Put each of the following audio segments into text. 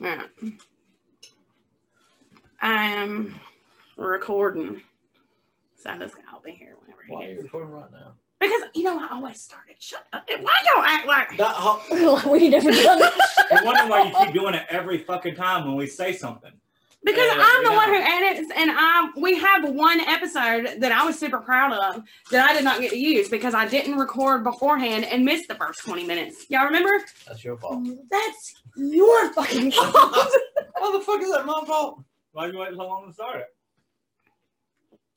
Yeah. I'm recording. So this guy will be here whenever Why are he you is. recording right now? Because you know I always started. Shut up. Why don't act like That, ho- we never done that. I wonder why you keep doing it every fucking time when we say something. Because Yeah, I'm the one who edits and I we have one episode that I was super proud of that I did not get to use because I didn't record beforehand and missed the first 20 minutes. Y'all remember? that's your fault. That's your fucking fault. How the fuck is that my fault? Why are you wait so long to start it?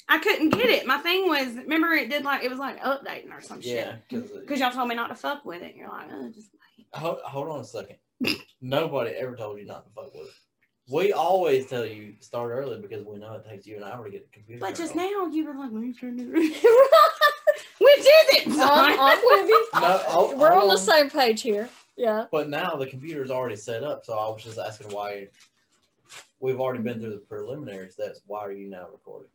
I couldn't get it. My thing was remember it did like it was like updating or some Yeah, shit. because Because y'all told me not to fuck with it. You're like, oh, just wait. hold, hold on a second. Nobody ever told you not to fuck with it. We always tell you start early because we know it takes you an hour to get the computer. But just on. now you were like, let me turn it We did it. I'm. I'm with you. No, oh, hold- We're on the same page here. Yeah. But now the computer's already set up, so I was just asking why. We've already been through the preliminary steps. Why are you now recording?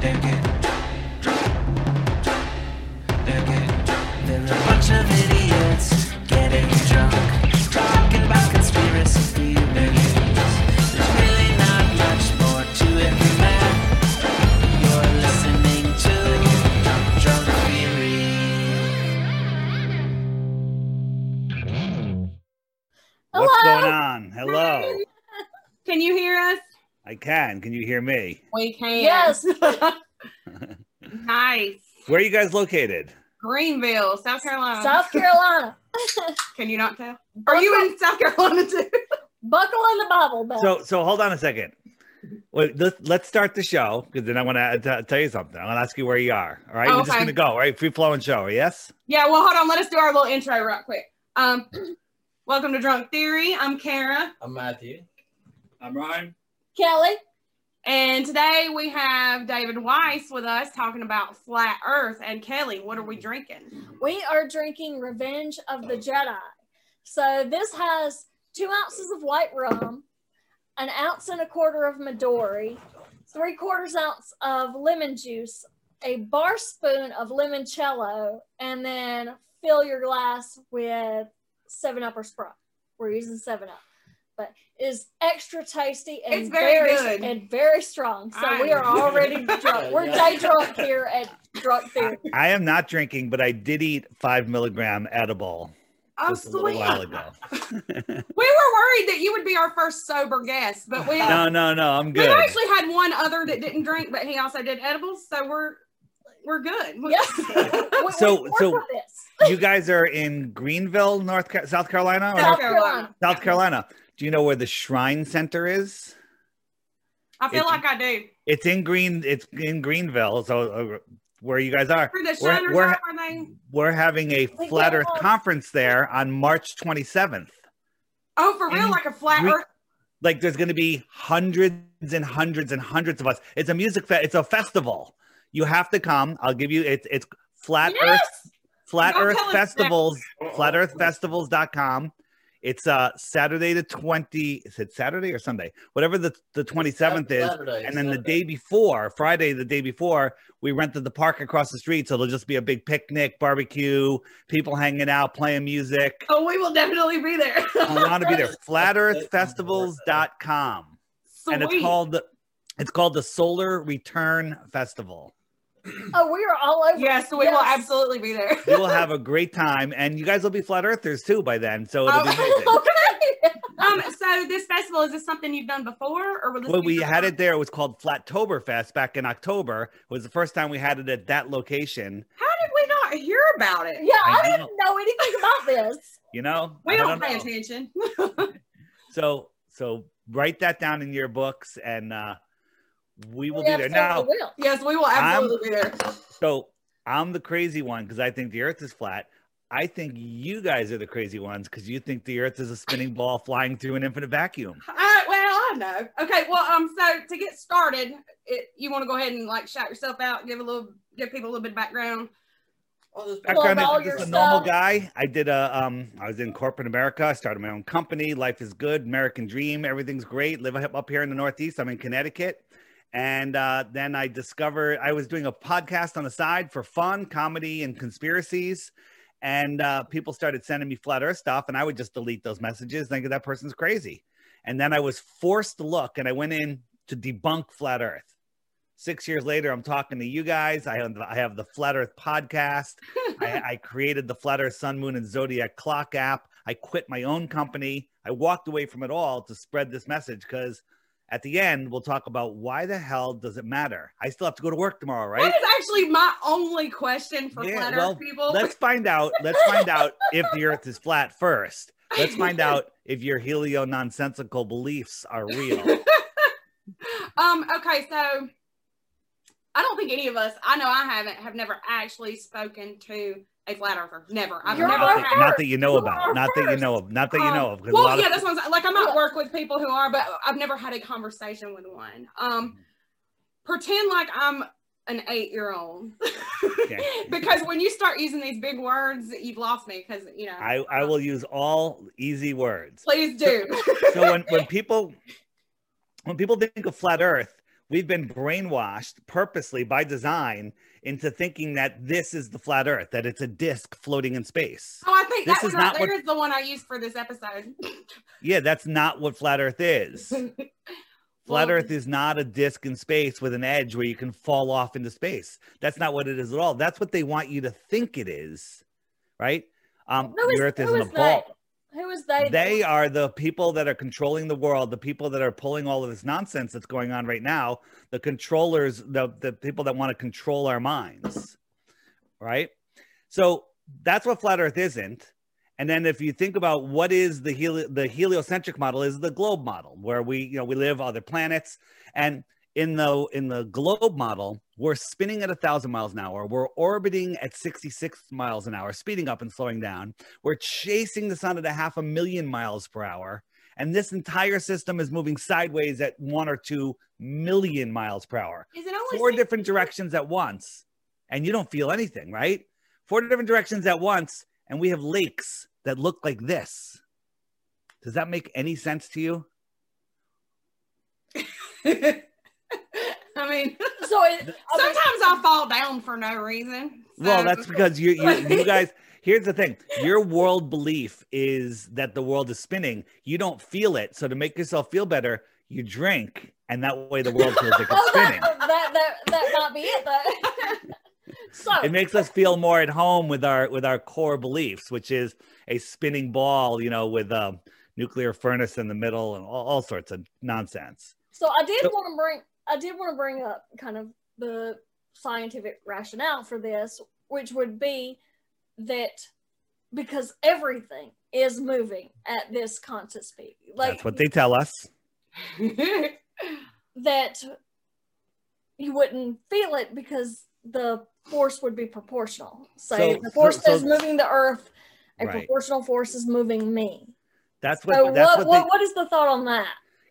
They're getting drunk. They're getting drunk. They're a bunch of idiots Can you hear us? I can. Can you hear me? We can. Yes. nice. Where are you guys located? Greenville, South Carolina. South Carolina. Can you not tell? Are you in South Carolina too? Buckle in the Bible belt. So, so hold on a second. Wait, let's, let's start the show because then I want to tell you something. I want to ask you where you are. All right, we're just Okay. gonna go. Right, free flowing show. Yes. Yeah, well, hold on. Let us do our little intro real quick. Um, welcome to Drunk Theory. I'm Kara, I'm Matthew. I'm Ryan. Kelly. And today we have David Weiss with us talking about flat Earth. And Kelly, what are we drinking? We are drinking Revenge of the Jedi. So this has two ounces of white rum, an ounce and a quarter of Midori, three quarters ounce of lemon juice, a bar spoon of limoncello, and then fill your glass with Seven Up or Sprite. We're using Seven Up, but it is extra tasty and It's very good. and very strong. So we I- are already drunk. We're day drunk here at Drunk Theory. I am not drinking, but I did eat five milligram edible Oh, just a little while ago. We were worried that you would be our first sober guest, but we no, no, no. I'm good. we actually had one other that didn't drink, but he also did edibles. So we're we're good. Yes. So- so- work with this. You guys are in Greenville, North South Carolina, or South South Carolina. Carolina. South Carolina. Do you know where the Shrine Center is? I feel It's- like I do. It's in Green. It's in Greenville. So uh, where you guys are, For the We're- we're- are they? we're having a We flat Earth lost. conference there on March 27th. Oh, for real, and like a flat Earth. Like there's going to be hundreds and hundreds and hundreds of us. It's a music fe- It's a festival. You have to come. I'll give you. It's it's Flat Yes! Earth Flat Don't Earth tell us Festivals. Uh-oh. FlatEarthFestivals.com. It's uh Saturday the 20. Is it Saturday or Sunday? Whatever the the 27th is. Saturday, And then the day before, Friday, the day before, we rented the park across the street. So there'll just be a big picnic, barbecue, people hanging out, playing music. Oh, we will definitely be there. I want to be there. FlatEarthFestivals.com. And it's called it's called the Solar Return Festival. Oh, we are all over. Yes, we will absolutely be there. We will have a great time, and you guys will be flat earthers too by then. So it'll be amazing. okay. Um, so this festival is this something you've done before, or will this Well, be we your had it there. It was called Flattoberfest back in October. It was the first time we had it at that location. How did we not hear about it? Yeah, I, I didn't know. know anything about this. You know, We I don't, pay know. attention. So, so write that down in your books, and uh, we will We be there. Now, absolutely will. yes, we will absolutely be there. so I'm the crazy one because I think the Earth is flat. I think you guys are the crazy ones because you think the Earth is a spinning ball flying through an infinite vacuum. Uh, well, I know. Okay, well, um, so to get started, it, you want to go ahead and like shout yourself out, give a little, give people a little bit of background. Oh, this- background all is your just a normal guy. I did a um I was in corporate America. I started my own company. Life is good, American dream, everything's great. Live up up here in the Northeast. I'm in Connecticut. And uh, then I discovered I was doing a podcast on the side for fun, comedy, and conspiracies. and uh, people started sending me flat Earth stuff, and I would just delete those messages, thinking that person's crazy. And then I was forced to look, and I went in to debunk flat Earth. Six years later, I'm talking to you guys. I have I have the Flat Earth podcast. I, I created the Flat Earth Sun, Moon, and Zodiac clock app. I quit my own company. I walked away from it all to spread this message because at the end, we'll talk about why the hell does it matter? I still have to go to work tomorrow, right? That is actually my only question for Yeah, flat well, Earth people. Let's find out. Let's find out if the Earth is flat first. Let's find out if your helio nonsensical beliefs are real. um. Okay. So, I don't think any of us. I know I haven't. Have never actually spoken to a flat earther. Never. I've You're never. Not that, not that you know You're about. Not that you know of. Not that you know of. Well, lot of- yeah, that's what I'm. Like, I might work with people who are, but I've never had a conversation with one. Um, pretend like I'm an eight year old. Okay. because when you start using these big words, you've lost me. Because you know, I, I will use all easy words. please do. So when, when people when people think of flat Earth, we've been brainwashed purposely by design into thinking that this is the flat Earth, that it's a disc floating in space. oh, I think This that is not what- the one I used for this episode. Yeah, that's not what flat Earth is. Flat Well, Earth is not a disc in space with an edge where you can fall off into space. That's not what it is at all. That's what they want you to think it is, right? Um, is, the Earth isn't is a ball. Who is they? They are the people that are controlling the world, the people that are pulling all of this nonsense that's going on right now, the controllers, the, the people that want to control our minds, right? So that's what flat Earth isn't. And then if you think about what is the heli- the heliocentric model is the globe model, where we you know we live other planets, and in the in the globe model, we're spinning at a thousand miles an hour. We're orbiting at 66 miles an hour, speeding up and slowing down. We're chasing the sun at a half a million miles per hour. And this entire system is moving sideways at one or two million miles per hour. Is it only Four different directions at once. And you don't feel anything, right? Four different directions at once. And we have lakes that look like this. Does that make any sense to you? I mean, So it, I sometimes I fall down for no reason. Well, that's because you, you, you guys. Here's the thing: your world belief is that the world is spinning. You don't feel it, so to make yourself feel better, you drink, and that way the world feels like it's oh, spinning. that, that that that might be it though. so It makes us feel more at home with our with our core beliefs, which is a spinning ball, you know, with a nuclear furnace in the middle and all, all sorts of nonsense. So I did So- want to bring I did want to bring up kind of the scientific rationale for this, which would be that because everything is moving at this constant speed. Like That's what they tell us. that you wouldn't feel it because the force would be proportional. So, So- the force so- that's moving the earth, a Right. proportional force is moving me. That's what. So that's what, what, they, what, what is the thought on that?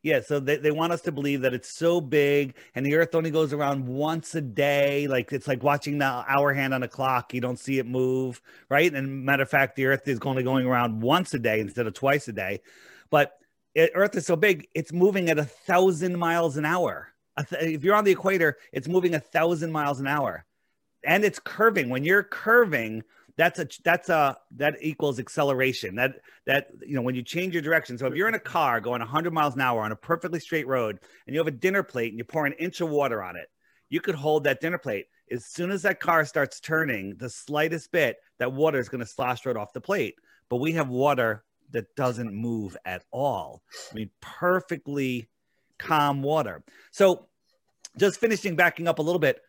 Yeah, so they, they want us to believe that it's so big and the earth only goes around once a day. Like it's like watching the hour hand on a clock. You don't see it move, right? And matter of fact, the earth is only going around once a day instead of twice a day. But it, earth is so big, it's moving at a thousand miles an hour. If you're on the equator, it's moving a thousand miles an hour. And it's curving. When you're curving, that's a that's a that equals acceleration. That that you know when you change your direction. So if you're in a car going 100 miles an hour on a perfectly straight road and you have a dinner plate and you pour an inch of water on it you could hold that dinner plate. As soon as that car starts turning the slightest bit that water is going to slosh right off the plate. But we have water that doesn't move at all. I mean perfectly calm water. So just finishing backing up a little bit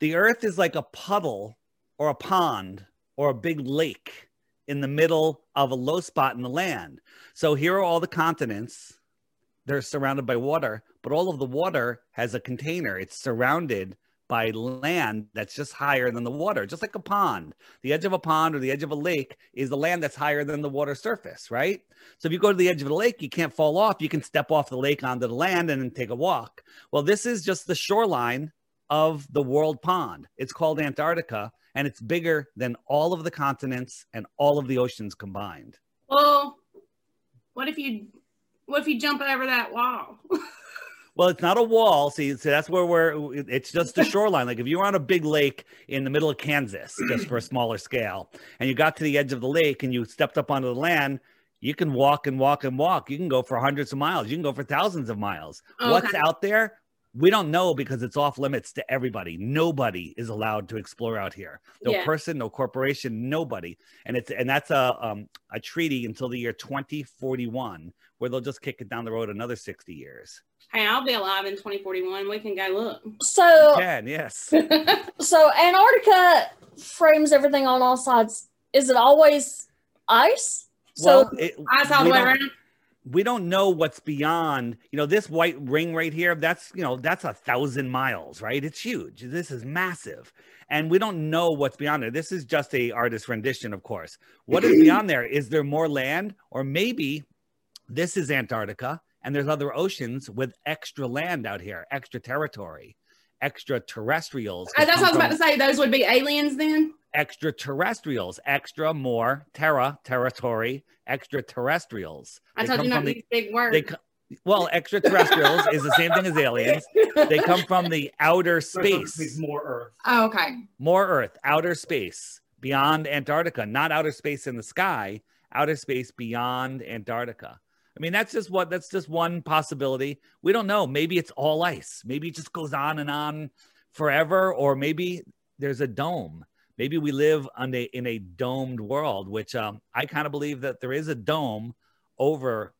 the earth is like a puddle or a pond or a big lake in the middle of a low spot in the land. So here are all the continents. They're surrounded by water, but all of the water has a container. It's surrounded by land that's just higher than the water, just like a pond. The edge of a pond or the edge of a lake is the land that's higher than the water surface, right? So if you go to the edge of the lake, you can't fall off. You can step off the lake onto the land and then take a walk. Well, this is just the shoreline of the world pond. It's called Antarctica and it's bigger than all of the continents and all of the oceans combined. well, what if you what if you jump over that wall? Well, it's not a wall. See, so that's where we're. It's just a shoreline. Like if you were on a big lake in the middle of Kansas, just for a smaller scale, and you got to the edge of the lake and you stepped up onto the land, you can walk and walk and walk. You can go for hundreds of miles. You can go for thousands of miles. What's out there? We don't know because it's off limits to everybody. Nobody is allowed to explore out here. No Yeah. person, no corporation, nobody. And it's and that's a um, a treaty until the year 2041, where they'll just kick it down the road another 60 years. Hey, I'll be alive in 2041. We can go look. So Can yes. so Antarctica frames everything on all sides. Is it always ice? So well, it, I saw the way around. We don't know what's beyond you know this white ring right here that's you know that's a thousand miles right? It's huge. This is massive. And we don't know what's beyond there. This is just a artist rendition of course. What is beyond there? Is there more land? Or maybe this is antarctica and there's other oceans with extra land out here extra territory extraterrestrials Uh, that's what I was come about to say. Those would be aliens then. Extraterrestrials extra more terra territory extraterrestrials. I told you not from to the- use big words. they co- well extraterrestrials is the same thing as aliens. They come from the outer space. more Earth. oh, okay. more earth outer space beyond antarctica not outer space in the sky outer space beyond antarctica. I mean that's just what that's just one possibility. We don't know. Maybe it's all ice. Maybe it just goes on and on forever or maybe there's a dome maybe we live on a, in a domed world which um, i kind of believe that there is a dome over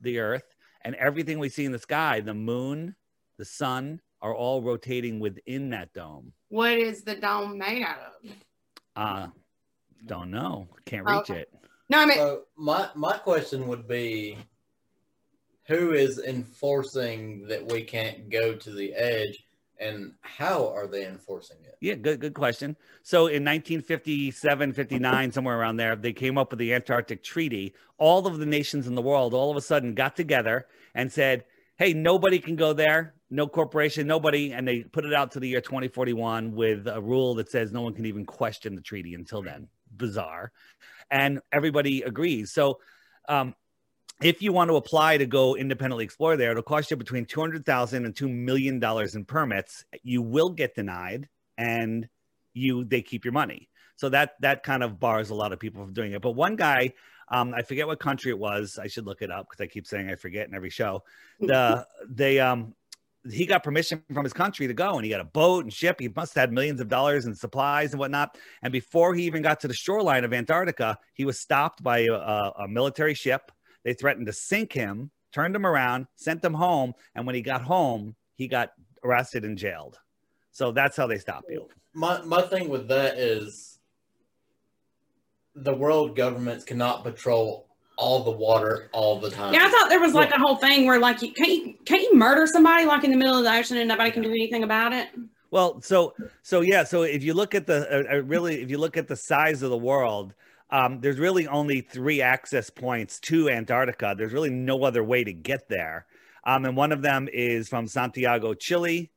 the earth and everything we see in the sky the moon the sun are all rotating within that dome What is the dome made out of? uh don't know can't Oh, reach okay. it No, I mean, So my my question would be, who is enforcing that we can't go to the edge, and how are they enforcing it? Yeah, good good question. So in 1957, 59, somewhere around there, they came up with the Antarctic Treaty. All of the nations in the world all of a sudden got together and said, "Hey, nobody can go there. No corporation, nobody." And they put it out to the year 2041 with a rule that says no one can even question the treaty until then. Bizarre. And everybody agrees. So um if you want to apply to go independently explore there, it'll cost you between 200,000 and 2 million dollars in permits. You will get denied and you they keep your money. So that that kind of bars a lot of people from doing it. But one guy, um, I forget what country it was. I should look it up because I keep saying I forget in every show. The they um he got permission from his country to go and he got a boat and ship. He must have had millions of dollars in supplies and whatnot. And before he even got to the shoreline of Antarctica, he was stopped by a, a military ship. They threatened to sink him, turned him around, sent him home. And when he got home, he got arrested and jailed. So that's how they stop you. My my thing with that is, the world governments cannot patrol all the water all the time. yeah, I thought there was like a whole thing where like you can't you can't you murder somebody like in the middle of the ocean and nobody can do anything about it. Well, so so yeah, so if you look at the uh, uh, really if you look at the size of the world, um, there's really only three access points to Antarctica. There's really no other way to get there, um, and one of them is from Santiago, Chile.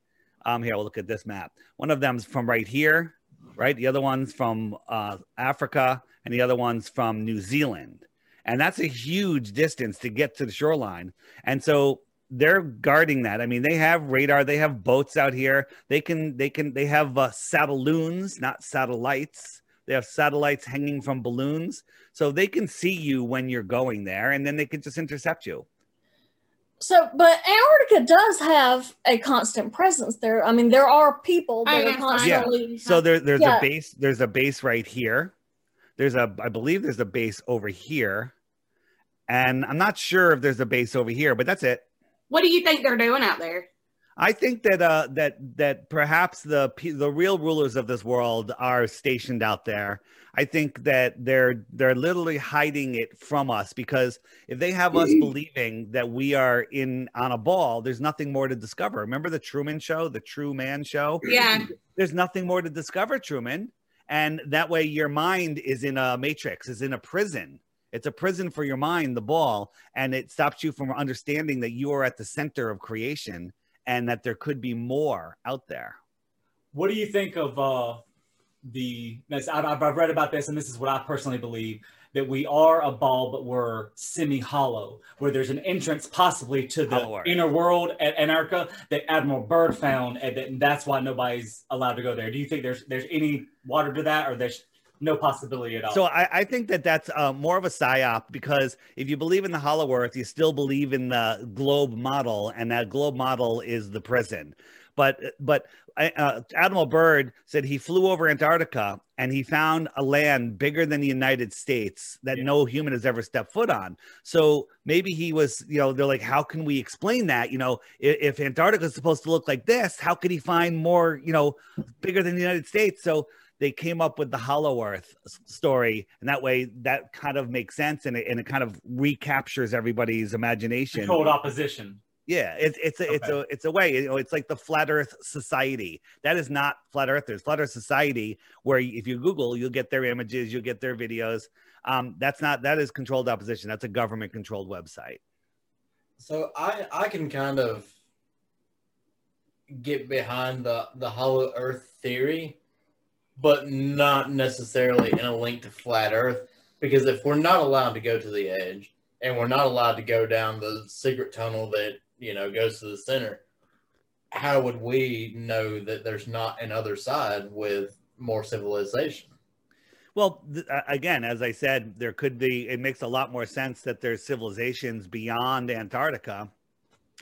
Um, here, we'll look at this map. One of them's from right here, right? The other one's from uh, Africa, and the other one's from New Zealand. And that's a huge distance to get to the shoreline. And so they're guarding that. I mean, they have radar, they have boats out here. They can, they can, they have uh, satelloons, not satellites. They have satellites hanging from balloons, so they can see you when you're going there, and then they can just intercept you. So, but Antarctica does have a constant presence there. I mean, there are people that are yeah. So there, there's Yeah. a base. There's a base right here. There's a, I believe there's a base over here, and I'm not sure if there's a base over here, but that's it. What do you think they're doing out there? I think that uh, that that perhaps the the real rulers of this world are stationed out there. I think that they're they're literally hiding it from us because if they have us believing that we are in on a ball, there's nothing more to discover. Remember the Truman Show, the True Man Show? Yeah. There's nothing more to discover, Truman, and that way your mind is in a matrix, is in a prison. It's a prison for your mind, the ball, and it stops you from understanding that you are at the center of creation and that there could be more out there. What do you think of uh, the? I've, I've read about this, and this is what I personally believe. that we are a ball, but we're semi-hollow, where there's an entrance possibly to the Hollow inner world at Antarctica that Admiral Byrd found, and, that, and that's why nobody's allowed to go there. Do you think there's there's any water to that, or there's no possibility at all? So I, I think that that's uh, more of a psyop because if you believe in the Hollow Earth, you still believe in the globe model, and that globe model is the prison. But but uh, Admiral Byrd said he flew over Antarctica and he found a land bigger than the United States that Yeah. no human has ever stepped foot on. So maybe he was, you know, they're like, how can we explain that? You know, if, if Antarctica is supposed to look like this, how could he find more, you know, bigger than the United States? So they came up with the Hollow Earth story, and that way that kind of makes sense, and it, and it kind of recaptures everybody's imagination. controlled opposition. Yeah, it's it's a, it's a it's a way. You know, it's like the Flat Earth Society. That is not Flat Earth. Earthers. Flat Earth Society, where if you Google, you'll get their images, you'll get their videos. Um, that's not that is controlled opposition. That's a government controlled website. So I I can kind of get behind the the hollow earth theory, but not necessarily in a link to flat earth because if we're not allowed to go to the edge and we're not allowed to go down the secret tunnel that, you know, goes to the center, how would we know that there's not an other side with more civilization? Well, th- again, as I said, there could be. It makes a lot more sense that there's civilizations beyond Antarctica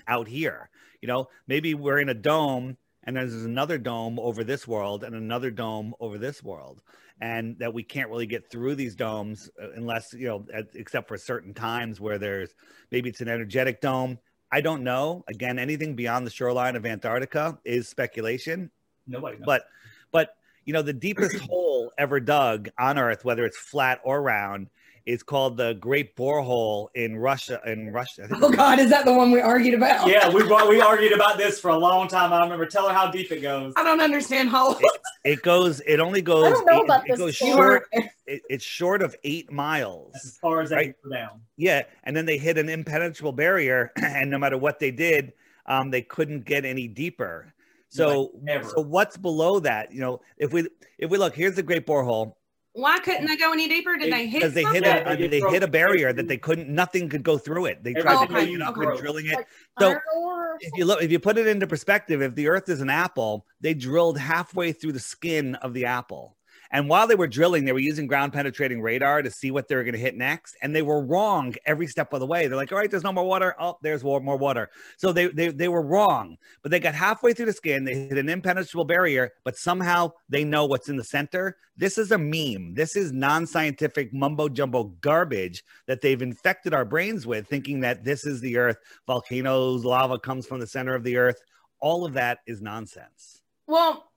out here. You know, maybe we're in a dome and there's another dome over this world and another dome over this world, and that we can't really get through these domes uh, unless you know, at- except for certain times where there's maybe it's an energetic dome. I don't know. Again, anything beyond the shoreline of Antarctica is speculation Nobody knows. but but you know the deepest hole ever dug on earth whether it's flat or round is called the great borehole in russia in russia Oh God, is that the one we argued about? yeah, we we argued about this for a long time. I remember. Tell her how deep it goes. I don't understand how. it goes it only goes I don't know eight- about it this goes story. short it, it's short of eight miles as far as they Right. can go down. yeah and then they hit an impenetrable barrier and no matter what they did um, they couldn't get any deeper so Like, so what's below that you know if we if we look here's the great borehole Why couldn't they go any deeper? Did they hit? because they hit? Yeah, a, I mean, they hit a barrier that they couldn't nothing could go through it they tried Okay, to clean it up okay. with drilling it Like So, iron ore or if you look if you put it into perspective if the earth is an apple they drilled halfway through the skin of the apple and while they were drilling they were using ground penetrating radar to see what they were going to hit next and they were wrong every step of the way. They're like all right there's no more water. Oh there's more, water. So they, they they were wrong. But they got halfway through the skin they hit an impenetrable barrier but somehow they know what's in the center. This is a meme. This is non-scientific mumbo jumbo garbage that they've infected our brains with thinking that this is the earth volcanoes, lava comes from the center of the earth. All of that is nonsense. Well,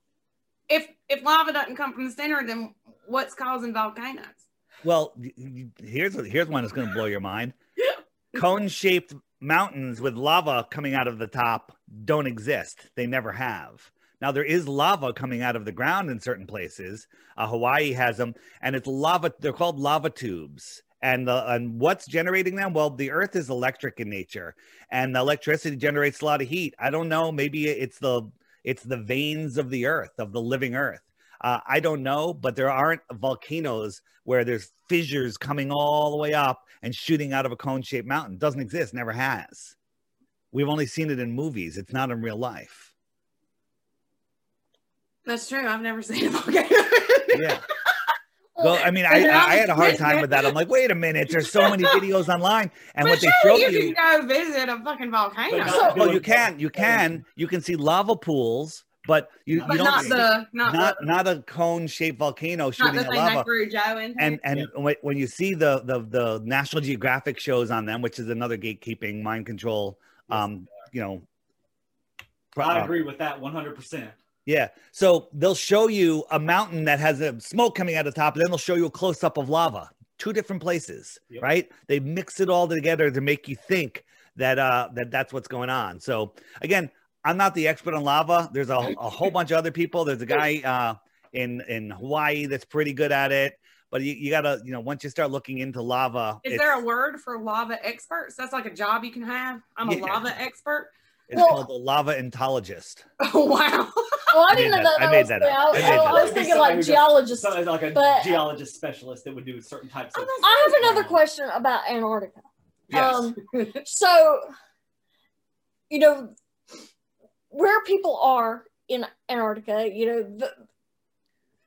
if if lava doesn't come from the center, then what's causing volcanoes? Well, here's here's one that's going to blow your mind. Cone-shaped mountains with lava coming out of the top don't exist. They never have. Now there is lava coming out of the ground in certain places. Uh, Hawaii has them, and it's lava. They're called lava tubes. And the and what's generating them? Well, the Earth is electric in nature, and the electricity generates a lot of heat. I don't know. Maybe it's the it's the veins of the Earth of the living Earth. Uh, I don't know, but there aren't volcanoes where there's fissures coming all the way up and shooting out of a cone-shaped mountain. Doesn't exist. Never has. We've only seen it in movies. It's not in real life. That's true. I've never seen a volcano. Yeah. Well, I mean, I, I I had a hard time with that. I'm like, wait a minute. There's so many videos online, and but what they show you you. can go visit a fucking volcano, But but, not- Well, you can, you can, you can see lava pools, but you, you don't not see- the not not the, not a cone-shaped volcano shooting the at lava. that threw Joe and and when, when you see the, the the National Geographic shows on them, which is another gatekeeping mind control, um, you know, I uh, agree with that 100%. Yeah. So they'll show you a mountain that has a smoke coming out of the top, and then they'll show you a close up of lava. Two different places, Yep. right? They mix it all together to make you think that uh that that's what's going on. So again, I'm not the expert on lava. There's a, a whole bunch of other people. There's a guy uh in in Hawaii that's pretty good at it. But you, you gotta, you know, once you start looking into lava, Is there a word for lava experts? That's like a job you can have. I'm a Yeah. lava expert. It's Well- called the lava entologist. Oh wow. Well, I I didn't made know that- that. I made was that the- up. I, I made I that was thinking Somebody like who does- like a But- geologist specialist that would do certain types of. I have another question about Antarctica. Yes. Um, so, you know, where people are in Antarctica, you know, the,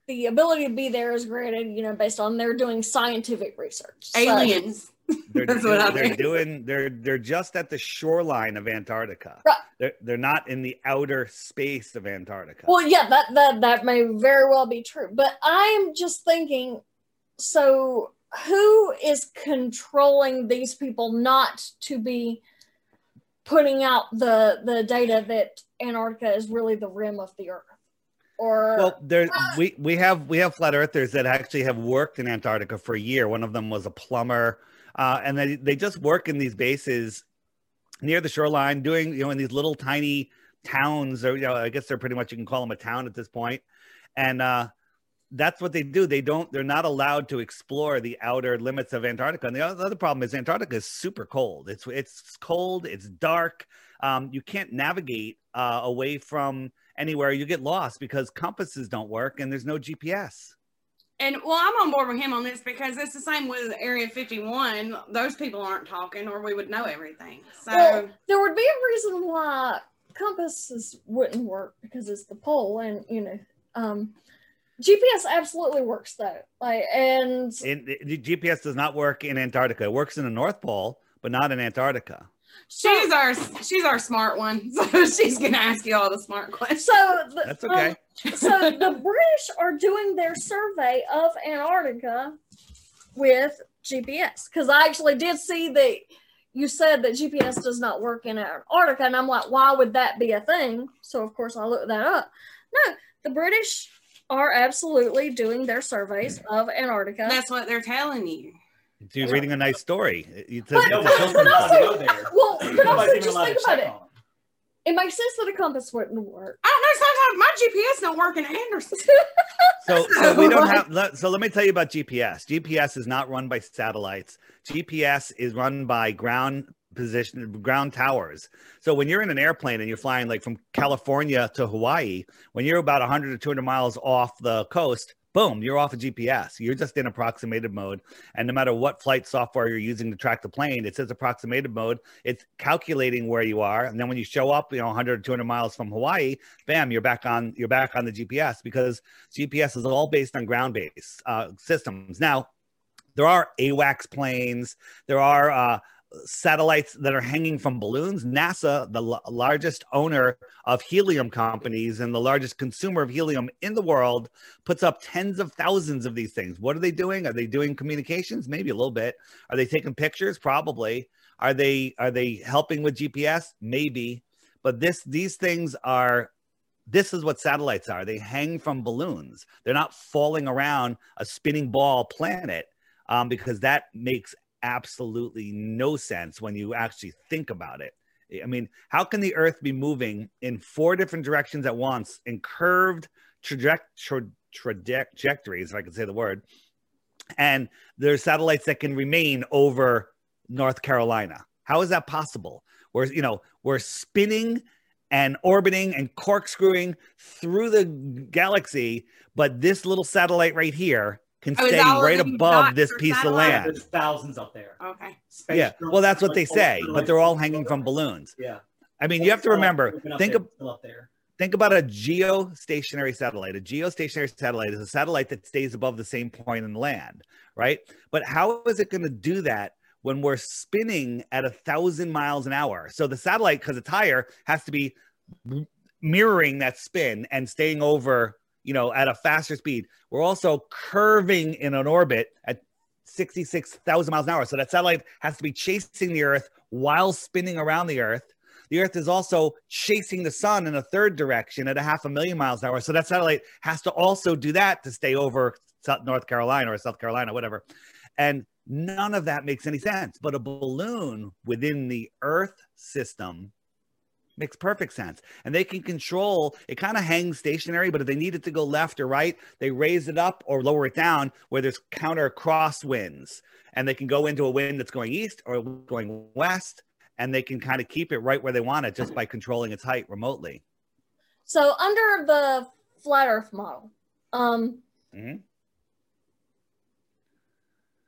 the ability to be there is granted, you know, based on they're doing scientific research. So- Aliens. They're, That's doing, what they're doing. They're they're just at the shoreline of Antarctica. Right. They're they're not in the outer space of Antarctica. Well, yeah, that that that may very well be true, but I'm just thinking. So, who is controlling these people not to be putting out the the data that Antarctica is really the rim of the Earth, or Well, there ah! we we have we have flat earthers that actually have worked in Antarctica for a year. One of them was a plumber, uh, and they they just work in these bases near the shoreline, doing you know in these little tiny towns, or you know I guess they're pretty much you can call them a town at this point, and uh, that's what they do. They don't they're not allowed to explore the outer limits of Antarctica. And the other, the other problem is Antarctica is super cold. It's it's cold. It's dark. Um, you can't navigate uh, away from anywhere you get lost because compasses don't work and there's no GPS. And well, I'm on board with him on this because it's the same with Area 51. Those people aren't talking, or we would know everything. So Well, there would be a reason why compasses wouldn't work because it's the pole, and you know, um, GPS absolutely works though. Like, and And the- the GPS does not work in Antarctica. It works in the North Pole, but not in Antarctica. She's our she's our smart one. So she's gonna ask you all the smart questions. so the, That's okay. um, so the British are doing their survey of Antarctica with GPS because I actually did see that you said that GPS does not work in Antarctica, and I'm like, why would that be a thing? So of course I looked that up. No, the British are absolutely doing their surveys of Antarctica. That's what they're telling you. So you're reading a nice story. It's a- But- it's No, a but but children's allowed book. to go there. well, but also just allowed think about it. on them. It makes sense that a compass wouldn't work. I don't know. Sometimes my GPS don't working Anderson. So, so we don't have. let- So let me tell you about GPS. GPS is not run by satellites. GPS is run by ground position, ground towers. So when you're in an airplane and you're flying like from California to Hawaii, when you're about 100 to 200 miles off the coast, boom, you're off of GPS. You're just in approximated mode. And no matter what flight software you're using to track the plane, it says approximated mode. It's calculating where you are. And then when you show up, you know, 100 or 200 miles from Hawaii, bam, you're back on, you're back on the GPS because GPS is all based on ground-based uh, systems. Now, there are AWACS planes. There are uh, satellites that are hanging from balloons. NASA, the l- largest owner of helium companies and the largest consumer of helium in the world, puts up tens of thousands of these things. What are they doing? Are they doing communications? Maybe a little bit. Are they taking pictures? Probably. Are they are they helping with GPS? Maybe. But this these things are this is what satellites are. They hang from balloons. They're not falling around a spinning ball planet um, because that makes absolutely no sense when you actually think about it. I mean, how can the Earth be moving in four different directions at once in curved traje- tra- trajectories, if I can say the word, and there's satellites that can remain over North Carolina? How is that possible? We're, you know, we're spinning and orbiting and corkscrewing through the galaxy, but this little satellite right here can stay right above this piece of land. There's thousands up there. Okay. Space Yeah, shuttle well, that's what they say, all but they're all hanging from balloons. Yeah. I mean, you have to remember, think there, of, up there. think about a geostationary satellite. A geostationary satellite is a satellite that stays above the same point in the land, right? But how is it going to do that when we're spinning at a thousand miles an hour? So the satellite, because it's higher, has to be mirroring that spin and staying over, you know, at a faster speed. We're also curving in an orbit at 66,000 miles an hour. So that satellite has to be chasing the Earth while spinning around the Earth. The Earth is also chasing the sun in a third direction at a half a million miles an hour. So that satellite has to also do that to stay over North Carolina or South Carolina, whatever. And none of that makes any sense. But a balloon within the Earth system makes perfect sense. And they can control it, kind of hangs stationary, but if they need it to go left or right, they raise it up or lower it down where there's counter cross winds. And they can go into a wind that's going east or going west and they can kind of keep it right where they want it just by controlling its height remotely. So under the flat Earth model, um, Mhm.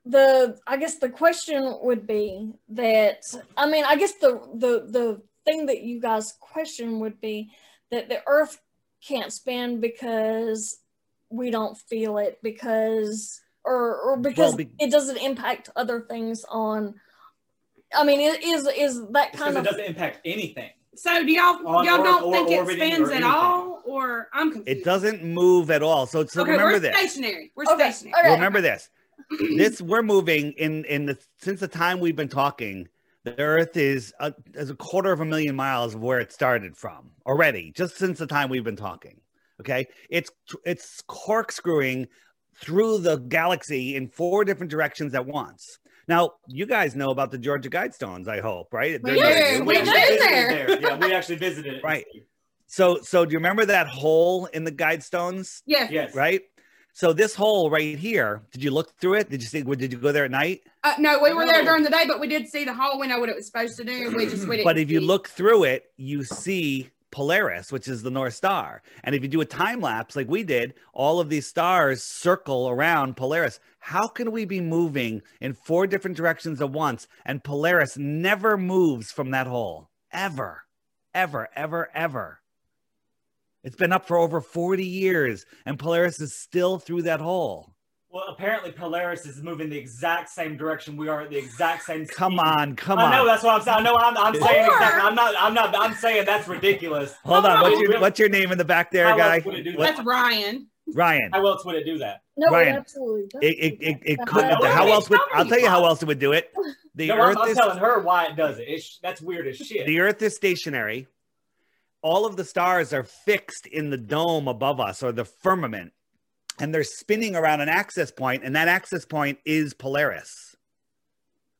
the I guess the question would be that I mean I guess the the the thing that you guys question would be that the Earth can't spin because we don't feel it because or or because be- it doesn't impact other things on. I mean, it is is that Because kind it of doesn't impact anything. So do y'all On y'all Earth don't or think it spins at all, or I'm confused. It doesn't move at all. So, so okay, remember we're this. stationary. We're Okay, stationary. okay. Remember this. this we're moving in in the since the time we've been talking. The Earth is a, is a quarter of a million miles of where it started from already, just since the time we've been talking. Okay, it's it's corkscrewing through the galaxy in four different directions at once. Now, you guys know about the Georgia Guidestones, I hope, right? We They're- do. We We visited there. there. Yeah, we actually visited it. Right. So, so do you remember that hole in the Guidestones? Yes. Yes. Right. So this hole right here, did you look through it? Did you see? Did you go there at night? Uh, no, we were there during the day, but we did see the hole. We know what it was supposed to do. We just we didn't. But if you see. look through it, you see Polaris, which is the North Star. And if you do a time lapse like we did, all of these stars circle around Polaris. How can we be moving in four different directions at once and Polaris never moves from that hole? Ever, ever, ever, ever. It's been up for over 40 years and Polaris is still through that hole. Well, apparently Polaris is moving the exact same direction we are at the exact same. Come on, come on. I know that's what I'm saying. I know I'm, I'm saying exactly. I'm not. I'm not. I'm saying that's ridiculous. Hold on. What's your what's your name in the back there, How guy? else would it do What- that's Ryan. Ryan. How else would it do that? no, Ryan, it absolutely. It, it, it, it That's could. know. How else would? I'll tell you how else it would do it. The no, Earth I'm, I'm is telling her why it does it. It's, that's weird as shit. the Earth is stationary. All of the stars are fixed in the dome above us or the firmament, and they're spinning around an access point, and that access point is Polaris.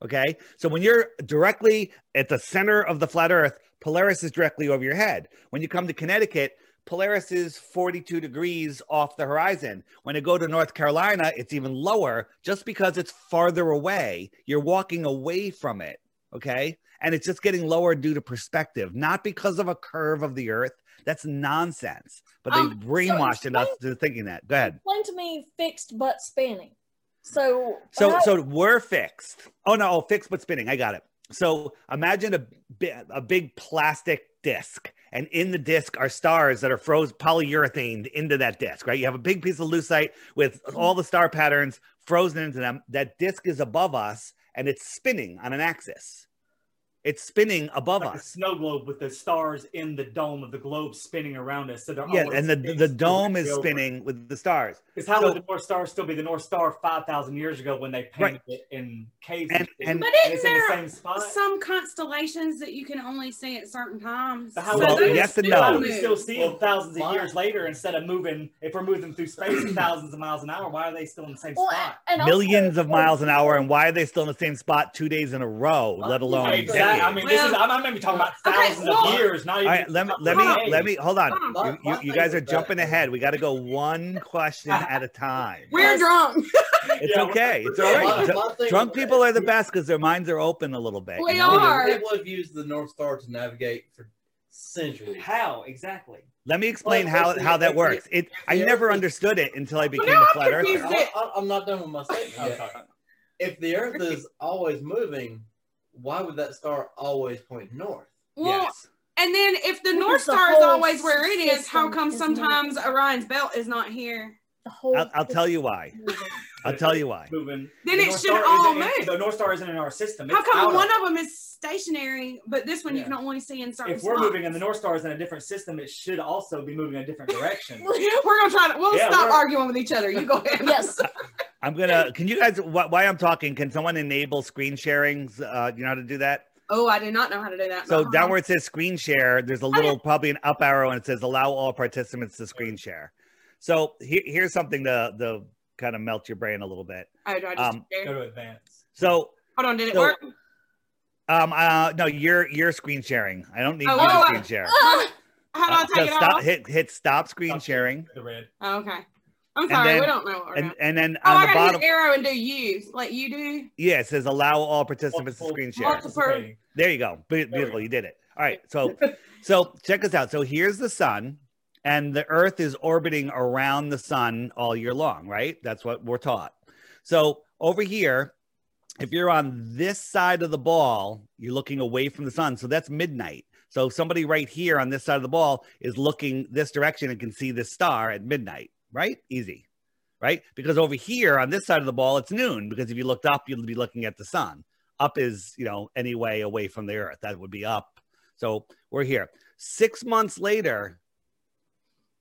Okay, so when you're directly at the center of the flat Earth, Polaris is directly over your head. When you come to Connecticut, Polaris is 42 degrees off the horizon. When you go to North Carolina, it's even lower just because it's farther away. You're walking away from it. Okay. And it's just getting lower due to perspective, not because of a curve of the earth. That's nonsense. But they Um, brainwashed so us to thinking that. Go ahead. Explain to me fixed but spinning. So So how- so we're fixed. Oh no, oh, fixed but spinning. I got it. So imagine a a big plastic disc, and in the disc are stars that are froze polyurethane into that disc. Right? You have a big piece of lucite with all the star patterns frozen into them. That disc is above us, and it's spinning on an axis. It's spinning above like a us. snow globe with the stars in the dome of the globe spinning around us. So they're Yeah, and the the dome is over. spinning with the stars. Because how So- would the North Star still be the North Star 5,000 years ago when they painted Right. it in caves? And- shit? and- But And isn't it's in the there same spot? some constellations that you can only see at certain times? But how Well, would yes and how no. we still see them thousands of years later instead of moving? If we're moving through space thousands of miles an hour, why are they still in the same well, spot? and also- Millions of miles an hour, and why are they still in the same spot two days in a row, let alone Exactly. I decades? mean, this is. Well- I'm going to be talking about Okay, thousands well- of years, not even. right, let me let Hold me on. let me hold on. On. You, you, you guys are jumping ahead. We got to go one question at a time. We're drunk. It's Yeah, okay. It's all right. My- my Drunk people that- are the best because their minds are open a little bit. We you know? are. People have used the North Star to navigate for centuries. How exactly? Let me explain Well, how the- how that the- works. It I never understood it until I became a a I'm flat confused. earther. it- I, I'm not done with my statement yet. If the Earth is always moving, why would that star always point north? Well, Yes. and then if the Because North the Star is always where it is, how come is sometimes Orion's belt is not here? The whole I'll, I'll tell you why. I'll tell you why. Moving. Then The it North should Star all isn't in- move. The North Star isn't in our system. How come one of- of them is stationary, but this one you can only see in certain If we're spots? moving and the North Star is in a different system, it should also be moving in a different direction. We're gonna try to. We'll Yeah, stop arguing with each other. You go ahead. yes. I'm gonna. Can you guys? wh- Why I'm talking? Can someone enable screen sharing? Uh, you know how to do that? Oh, I did not know how to do that. So Uh-huh. down where it says screen share, there's a little probably an up arrow and it says allow all participants to screen share. So here, here's something to the kind of melt your brain a little bit. Oh, do I just um. Go to advance. So Hold on, did it so- work? um uh no you're you're screen sharing. I don't need Oh, you to oh, screen share. Ah, How do Uh, I so it stop off? hit hit stop screen Stop sharing. The red. Oh, okay. I'm And sorry, then- we don't know what we're and doing. and then Oh, on I the gotta bottom, hit arrow and do use like you do. yeah, it says allow all participants to screen share. multiple- There you go. Beautiful. You did it. All right. So so check this out. So here's the sun, and the Earth is orbiting around the sun all year long, right? That's what we're taught. So over here, if you're on this side of the ball, you're looking away from the sun. So that's midnight. So somebody right here on this side of the ball is looking this direction and can see this star at midnight, right? Easy. Right? Because over here on this side of the ball, it's noon. Because if you looked up, you'd be looking at the sun up is you know any way away from the earth that would be up so we're here six months later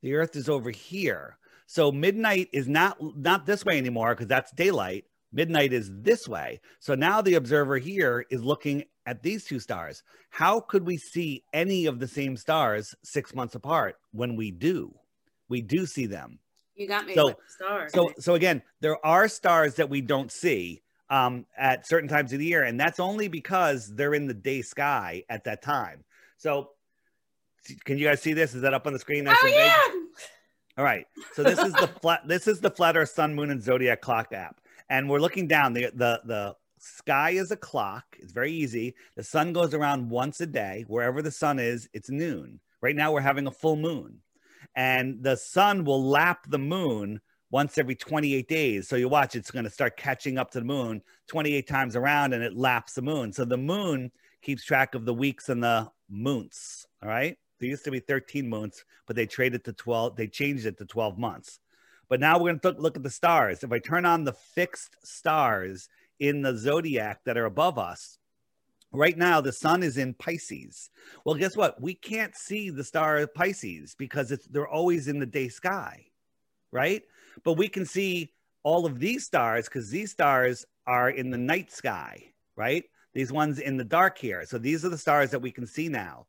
the earth is over here. So midnight is not not this way anymore because that's daylight. Midnight is this way. So now the observer here is looking at these two stars. How could we see any of the same stars six months apart when we do? We do see them. You got me So- stars. so so again, there are stars that we don't see um, at certain times of the year, and that's only because they're in the day sky at that time. So can you guys see this? Is that up on the screen? Oh yeah. All right. So this is the flat. This is the flat Earth, Sun, Moon, and Zodiac clock app, and we're looking down. the the The sky is a clock. It's very easy. The sun goes around once a day. Wherever the sun is, it's noon. Right now, we're having a full moon, and the sun will lap the moon once every 28 days. So you watch, it's going to start catching up to the moon 28 times around, and it laps the moon. So the moon keeps track of the weeks and the months. All right. There used to be 13 months, but they traded to 12. They changed it to 12 months. But now we're going to look at the stars. If I turn on the fixed stars in the zodiac that are above us, right now the sun is in Pisces. Well, guess what? We can't see the star Pisces because they're always in the day sky, right? But we can see all of these stars because these stars are in the night sky, right? These ones in the dark here. So these are the stars that we can see now.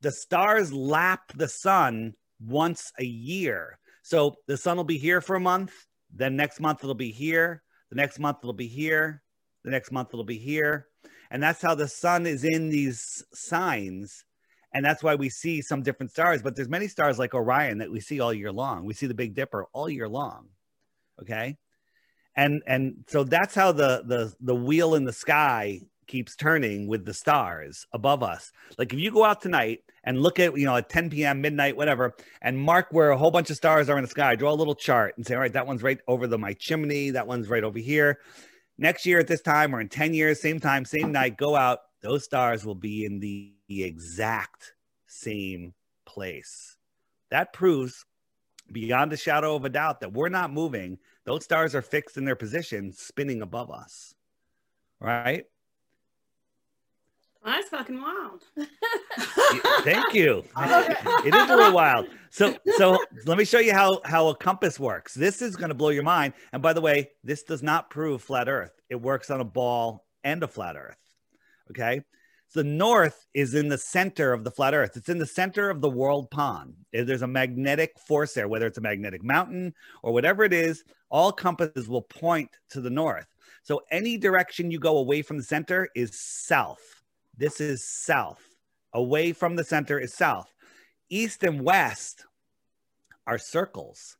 The stars lap the sun once a year. So the sun will be here for a month, then next month it'll be here, the next month it'll be here, the next month it'll be here. And that's how the sun is in these signs. And that's why we see some different stars, but there's many stars like Orion that we see all year long. We see the Big Dipper all year long. Okay. And and so that's how the the the wheel in the sky keeps turning with the stars above us. Like if you go out tonight and look at, you know, at 10 p.m., midnight, whatever, and mark where a whole bunch of stars are in the sky, draw a little chart and say, all right, that one's right over the my chimney, that one's right over here. Next year at this time or in 10 years, same time, same night, go out, those stars will be in the, exact same place. That proves beyond a shadow of a doubt that we're not moving. Those stars are fixed in their position, spinning above us. Right? That's fucking wild. Thank you. It is a little wild. So, so let me show you how how a compass works. This is going to blow your mind. And by the way, this does not prove flat Earth. It works on a ball and a flat Earth. Okay. So the north is in the center of the flat Earth. It's in the center of the world pond. There's a magnetic force there, whether it's a magnetic mountain or whatever it is. All compasses will point to the north. So any direction you go away from the center is south. This is south. Away from the center is south. East and west are circles,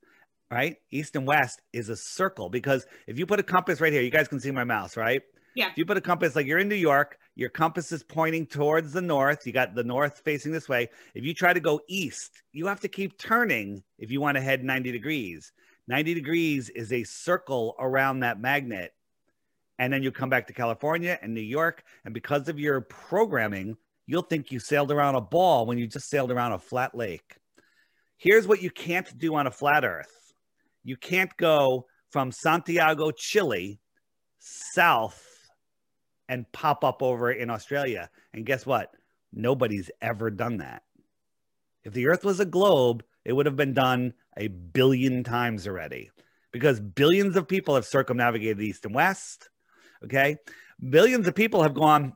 right? East and west is a circle because if you put a compass right here, you guys can see my mouse, right? Yeah. If you put a compass like you're in New York, your compass is pointing towards the north. You got the north facing this way. If you try to go east, you have to keep turning if you want to head 90 degrees. 90 degrees is a circle around that magnet. And then you come back to California and New York. And because of your programming, you'll think you sailed around a ball when you just sailed around a flat lake. Here's what you can't do on a flat earth you can't go from Santiago, Chile, south and pop up over in Australia. And guess what? Nobody's ever done that. If the earth was a globe, it would have been done a billion times already because billions of people have circumnavigated east and west. Okay. Billions of people have gone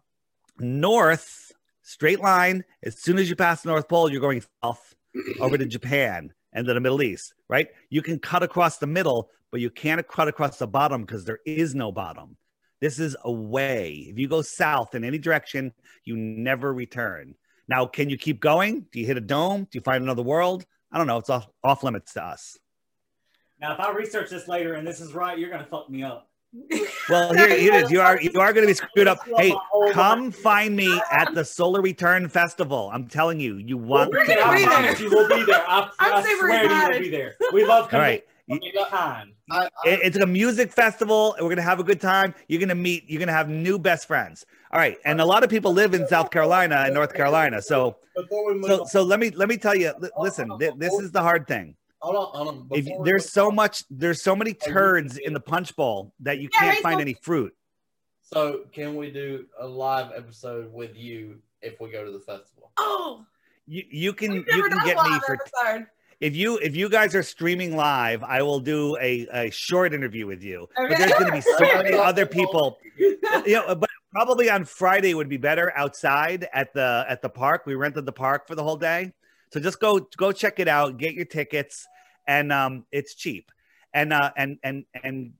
north, straight line. As soon as you pass the North Pole, you're going south over to Japan and to the Middle East, right? You can cut across the middle, but you can't cut across the bottom because there is no bottom. This is a way. If you go south in any direction, you never return. Now, can you keep going? Do you hit a dome? Do you find another world? I don't know. It's off, off limits to us. Now, if I research this later and this is right, you're gonna fuck me up. Well, here, here it is. You are you are going to be screwed up. Hey, come find me at the Solar Return Festival. I'm telling you, you want. We're to gonna be come. there. you, we'll be there. I, I'm I super swear to you, we'll be there. We love coming. right. You- I, I, It's a music festival. and We're gonna have a good time. You're gonna meet. You're gonna have new best friends. All right, and a lot of people live in South Carolina and North Carolina. So, before we move so, so let me let me tell you. Listen, this is the hard thing. Hold on, hold on. If there's so on, much, there's so many Are you- turds in the punch bowl that you Yeah, can't Hazel. find any fruit. So can we do a live episode with you if we go to the festival? Oh, You you can you can get me for episode. if you if you guys are streaming live, I will do a, a short interview with you. But there's going to be so many other people. You know, but probably on Friday would be better outside at the at the park. We rented the park for the whole day, so just go go check it out, get your tickets, and um, it's cheap, and uh, and and and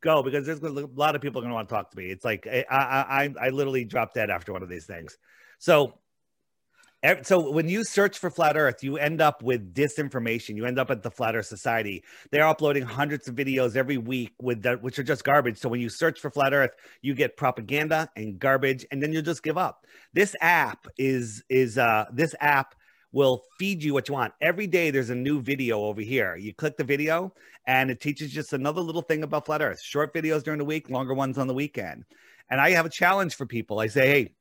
go because there's a lot of people going to want to talk to me. It's like I I I, I literally dropped dead after one of these things. So So when you search for flat Earth, you end up with disinformation. You end up at the Flat Earth Society. They're uploading hundreds of videos every week with that, which are just garbage. So when you search for flat Earth, you get propaganda and garbage, and then you'll just give up. This app is is uh, this app will feed you what you want. Every day there's a new video over here. You click the video, and it teaches just another little thing about flat Earth. Short videos during the week, longer ones on the weekend. And I have a challenge for people. I say, hey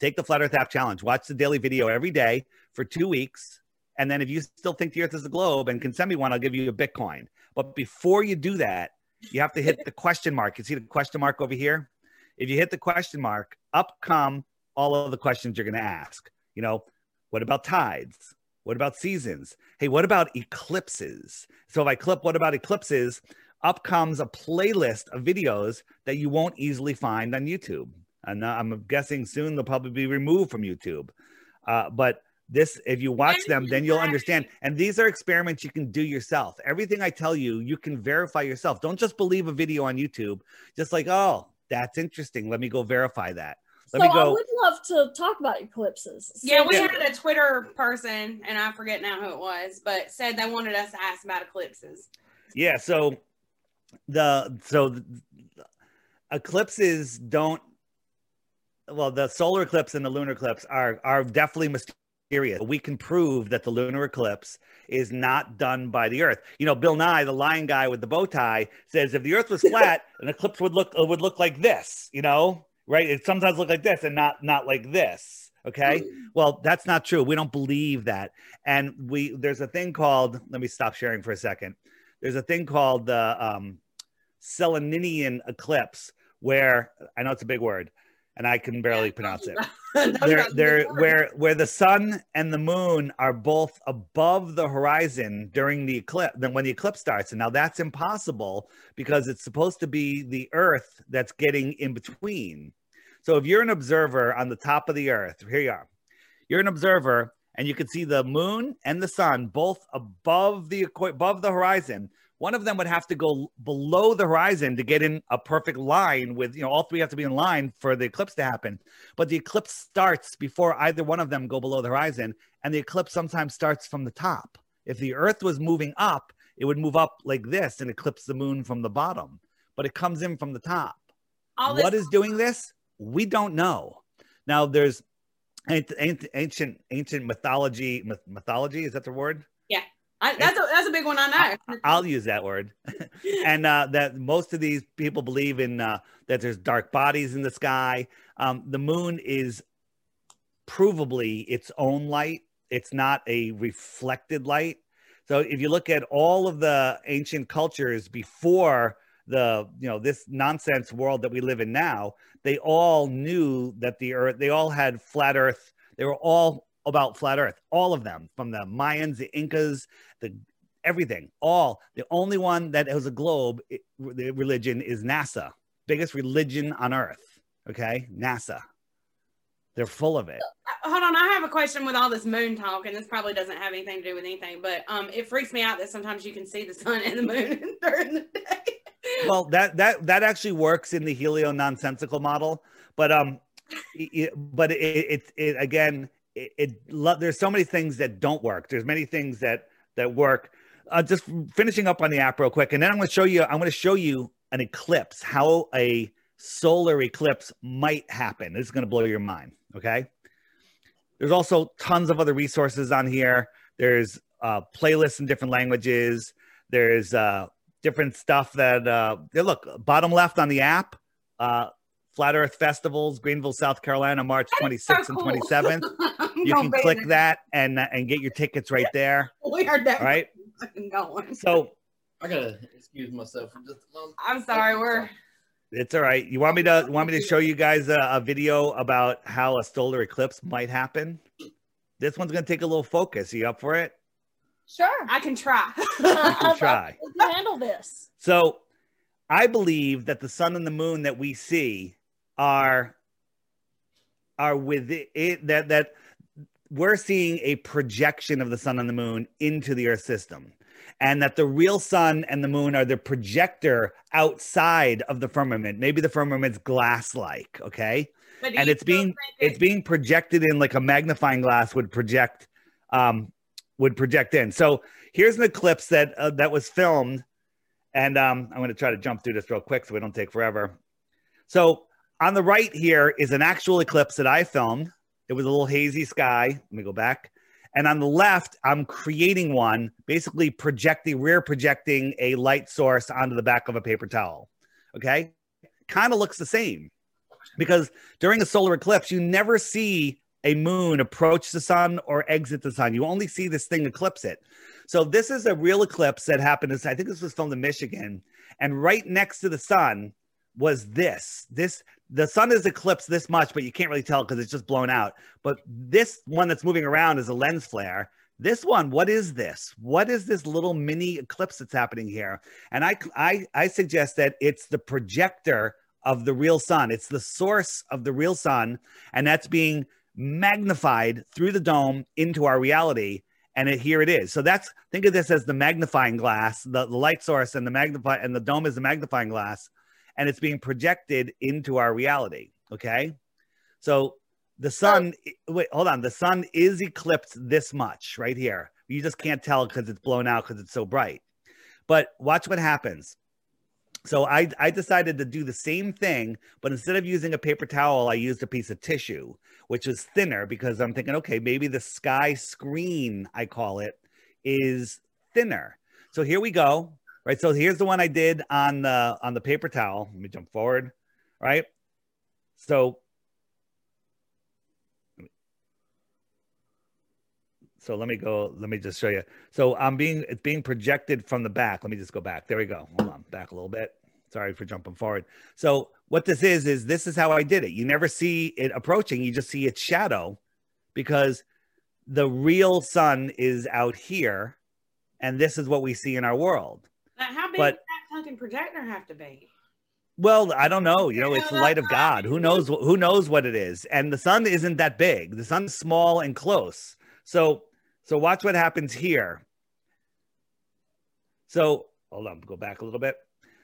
take the flat earth app challenge watch the daily video every day for two weeks and then if you still think the earth is a globe and can send me one i'll give you a bitcoin but before you do that you have to hit the question mark you see the question mark over here if you hit the question mark up come all of the questions you're going to ask you know what about tides what about seasons hey what about eclipses so if i clip what about eclipses up comes a playlist of videos that you won't easily find on youtube and uh, I'm guessing soon they'll probably be removed from YouTube. Uh, but this, if you watch them, then you'll understand. And these are experiments you can do yourself. Everything I tell you, you can verify yourself. Don't just believe a video on YouTube. Just like, oh, that's interesting. Let me go verify that. Let so me I would love to talk about eclipses. So Yeah, we Yeah. had a Twitter person, and I forget now who it was, but said they wanted us to ask about eclipses. Yeah. So the so the, eclipses don't. Well, the solar eclipse and the lunar eclipse are are definitely mysterious. We can prove that the lunar eclipse is not done by the Earth. You know, Bill Nye, the lion guy with the bow tie, says if the Earth was flat, an eclipse would look would look like this. You know, right? It sometimes look like this and not not like this. Okay. Well, that's not true. We don't believe that. And we there's a thing called. Let me stop sharing for a second. There's a thing called the um, Selenelion eclipse, where I know it's a big word, and I can barely pronounce it. they're, they're where where the sun and the moon are both above the horizon during the eclipse then when the eclipse starts. And now that's impossible because it's supposed to be the earth that's getting in between. So if you're an observer on the top of the earth here you are. You're an observer and you can see the moon and the sun both above the above the horizon one of them would have to go below the horizon to get in a perfect line with you know all three have to be in line for the eclipse to happen. But the eclipse starts before either one of them go below the horizon and the eclipse sometimes starts from the top. If the earth was moving up it would move up like this and eclipse the moon from the bottom. But it comes in from the top. All this what is doing this? We don't know. Now there's ancient ancient mythology myth, mythology is that the word I, that's a that's a big one. I know. i'll use that word and uh, that most of these people believe in uh, that there's dark bodies in the sky. Um, the moon is provably its own light. It's not a reflected light. So if you look at all of the ancient cultures before the you know this nonsense world that we live in now, they all knew that the earth. They all had flat Earth. They were all about flat Earth. All of them, from the Mayans, the Incas, the everything all the only one that has a globe it, the religion is nasa biggest religion on earth okay nasa they're full of it Hold on, I have a question with all this moon talk, and this probably doesn't have anything to do with anything, but um, it freaks me out that sometimes you can see the sun and the moon during the day. well that that that actually works in the helio nonsensical model but um it, but it, it it again it, it lo- there's so many things that don't work there's many things that that work uh, just finishing up on the app real quick, and then I'm going to show you. I'm going to show you an eclipse, how a solar eclipse might happen. This is going to blow your mind. Okay. There's also tons of other resources on here. There's uh, playlists in different languages. There's uh, different stuff that uh, look bottom left on the app. Uh, Flat Earth Festivals, Greenville, South Carolina, March That is so 26th and cool. 27th. I'm You can be click there. that and uh, and get your tickets right there. We are All definitely right. fucking going. So I gotta excuse myself for just a moment. I'm sorry, we're it's all right. You want me to want me to show you guys a, a video about how a solar eclipse might happen? This one's gonna take a little focus. Are you up for it? Sure. I can try. I, I, try. I can handle this. So I believe that the sun and the moon that we see are are with it that that we're seeing a projection of the sun and the moon into the earth system and that the real sun and the moon are the projector outside of the firmament. Maybe the firmament's glass like okay? But and it's being it's being projected in like a magnifying glass would project um would project in. So here's an eclipse that uh, that was filmed and um i'm going to try to jump through this real quick so we don't take forever. So on the right here is an actual eclipse that i filmed it was a little hazy sky let me go back and on the left i'm creating one basically projecting rear projecting a light source onto the back of a paper towel okay kind of looks the same because during a solar eclipse, you never see a moon approach the sun or exit the sun. You only see this thing eclipse it. So this is a real eclipse that happened. I think this was filmed in Michigan, and right next to the sun was this. This the sun is eclipsed this much, but you can't really tell because it's just blown out. But this one that's moving around is a lens flare. This one, what is this? What is this little mini eclipse that's happening here? And I I I suggest that it's the projector of the real sun. It's the source of the real sun, and that's being magnified through the dome into our reality. And it, here it is. So that's think of this as the magnifying glass, the, the light source, and the magnify and the dome is the magnifying glass, and it's being projected into our reality. Okay, so the sun. Wait, hold on. The sun is eclipsed this much right here. You just can't tell because it's blown out because it's so bright. But watch what happens. So I, I decided to do the same thing, but instead of using a paper towel, I used a piece of tissue, which was thinner because I'm thinking, okay, maybe the sky screen, I call it, is thinner. So here we go. Right. So here's the one I did on the on the paper towel. Let me jump forward. Right. So so let me go let me just show you so i'm being it's being projected from the back let me just go back there we go hold on back a little bit sorry for jumping forward so what this is is this is how i did it you never see it approaching you just see its shadow because the real sun is out here and this is what we see in our world Now, how big But- does that fucking projector have to be? well i don't know you know it's the light of god. Who knows who knows what it is? And the sun isn't that big. The sun's small and close. So so watch what happens here. So hold on go back a little bit.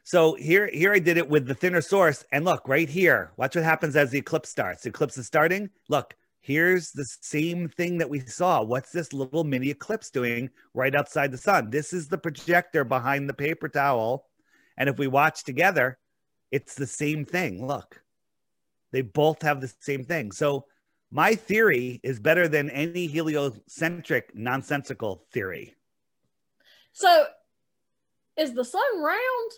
So here here i did it with the thinner source. And look right here watch what happens as the eclipse starts. The eclipse is starting. Look here's the same thing that we saw what's this little mini eclipse doing right outside the sun this is the projector behind the paper towel and if we watch together it's the same thing. Look, they both have the same thing. So my theory is better than any heliocentric nonsensical theory. So, is the sun round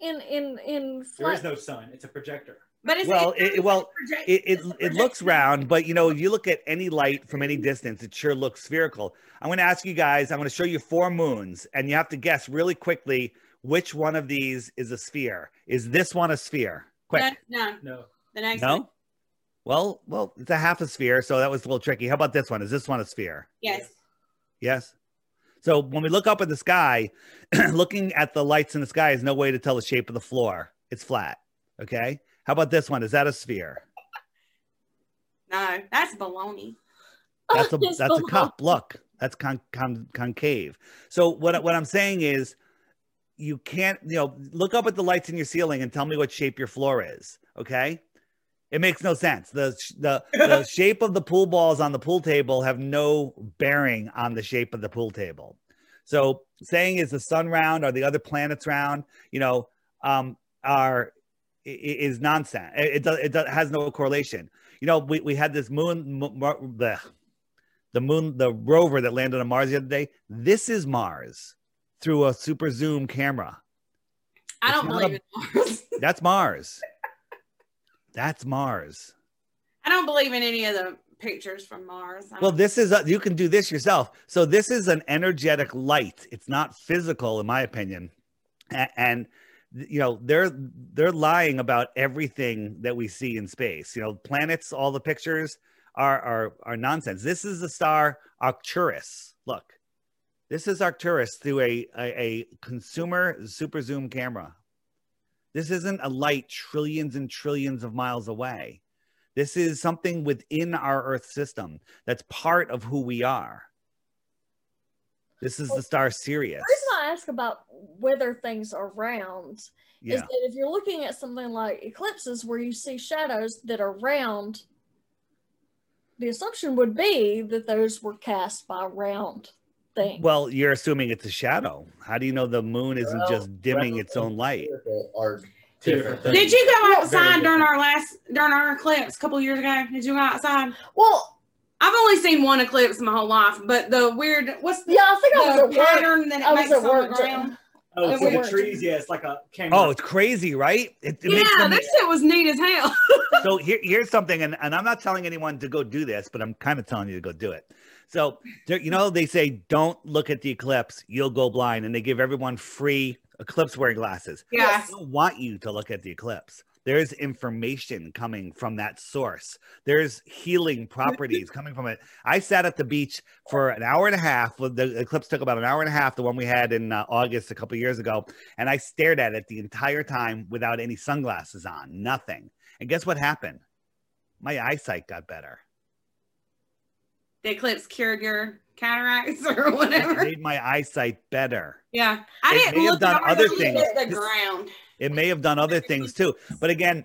in in in There is no sun. It's a projector. But it's Well, it's it- well, project- It, it, it looks round, but you know, if you look at any light from any distance, it sure looks spherical. I'm going to ask you guys, I'm going to show you four moons, and you have to guess really quickly which one of these is a sphere. Is this one a sphere? Quick. No, no, No. the next one. No? Well, well, it's a half a sphere, so that was a little tricky. How about this one? Is this one a sphere? Yes. Yes. So when we look up at the sky, looking at the lights in the sky is no way to tell the shape of the floor. It's flat. Okay. How about this one? Is that a sphere? No, that's baloney. That's a that's a cup. Look, that's con, con, concave. So what what I'm saying is, you can't you know look up at the lights in your ceiling and tell me what shape your floor is. Okay. It makes no sense. The the the shape of the pool balls on the pool table have no bearing on the shape of the pool table. So saying is the sun round or the other planets round, you know, um, are is nonsense. It, it, does, it does, has no correlation. You know, we, we had this moon, mo- mo- the the moon, the rover that landed on Mars the other day. This is Mars through a super zoom camera. I don't believe in Mars. That's Mars. That's Mars. I don't believe in any of the pictures from Mars. Well, this is a, you can do this yourself. So this is an energetic light. It's not physical, in my opinion. A- And you know they're they're lying about everything that we see in space. You know, planets, all the pictures are are are nonsense. This is the star Arcturus. Look, this is Arcturus through a a, a consumer super zoom camera. This isn't a light trillions and trillions of miles away. This is something within our Earth system that's part of who we are. This is the star Sirius. The reason I ask about whether things are round is that if you're looking at something like eclipses where you see shadows that are round, the assumption would be that those were cast by round things. Well, you're assuming it's a shadow. How do you know the moon isn't Well, just dimming its own light? Are different things. Did you go outside during our last during our eclipse a couple years ago? Did you go outside? well, I've only seen one eclipse in my whole life, but the weird what's the, yeah, I think I was the at work. pattern that it I makes on the work. ground? Oh, It for the trees, yeah, it's like a kangaroo. Oh, it's crazy, right? It, it Yeah, makes them, that shit was neat as hell. so here, here's something, and, and I'm not telling anyone to go do this, but I'm kind of telling you to go do it. So you know, they say don't look at the eclipse, you'll go blind, and they give everyone free eclipse wearing glasses. Yeah. I don't want you to look at the eclipse. There's information coming from that source. There's healing properties coming from it. I sat at the beach for an hour and a half. The eclipse took about an hour and a half, the one we had in uh, August a couple years ago. And I stared at it the entire time without any sunglasses on, nothing. And guess what happened? My eyesight got better. The eclipse cured your cataracts or It whatever. made my eyesight better. Yeah, I It didn't look done at other it, things. the ground. It may have done other things too. But again,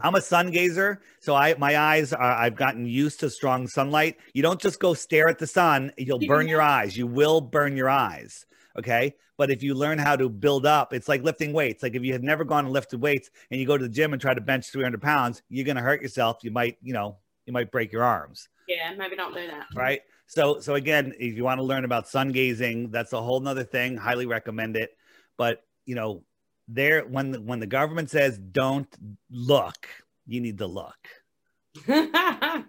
I'm a sun gazer, so I my eyes are I've gotten used to strong sunlight. You don't just go stare at the sun, you'll burn your eyes. You will burn your eyes. Okay. But if you learn how to build up, it's like lifting weights. Like if you have never gone and lifted weights and you go to the gym and try to bench 300 pounds, you're going to hurt yourself. You might, you know, you might break your arms. Yeah, maybe don't do that. Right. So, so again, if you want to learn about sun gazing, that's a whole nother thing. Highly recommend it. But, you know, there, when, the, when the government says don't look, you need to look.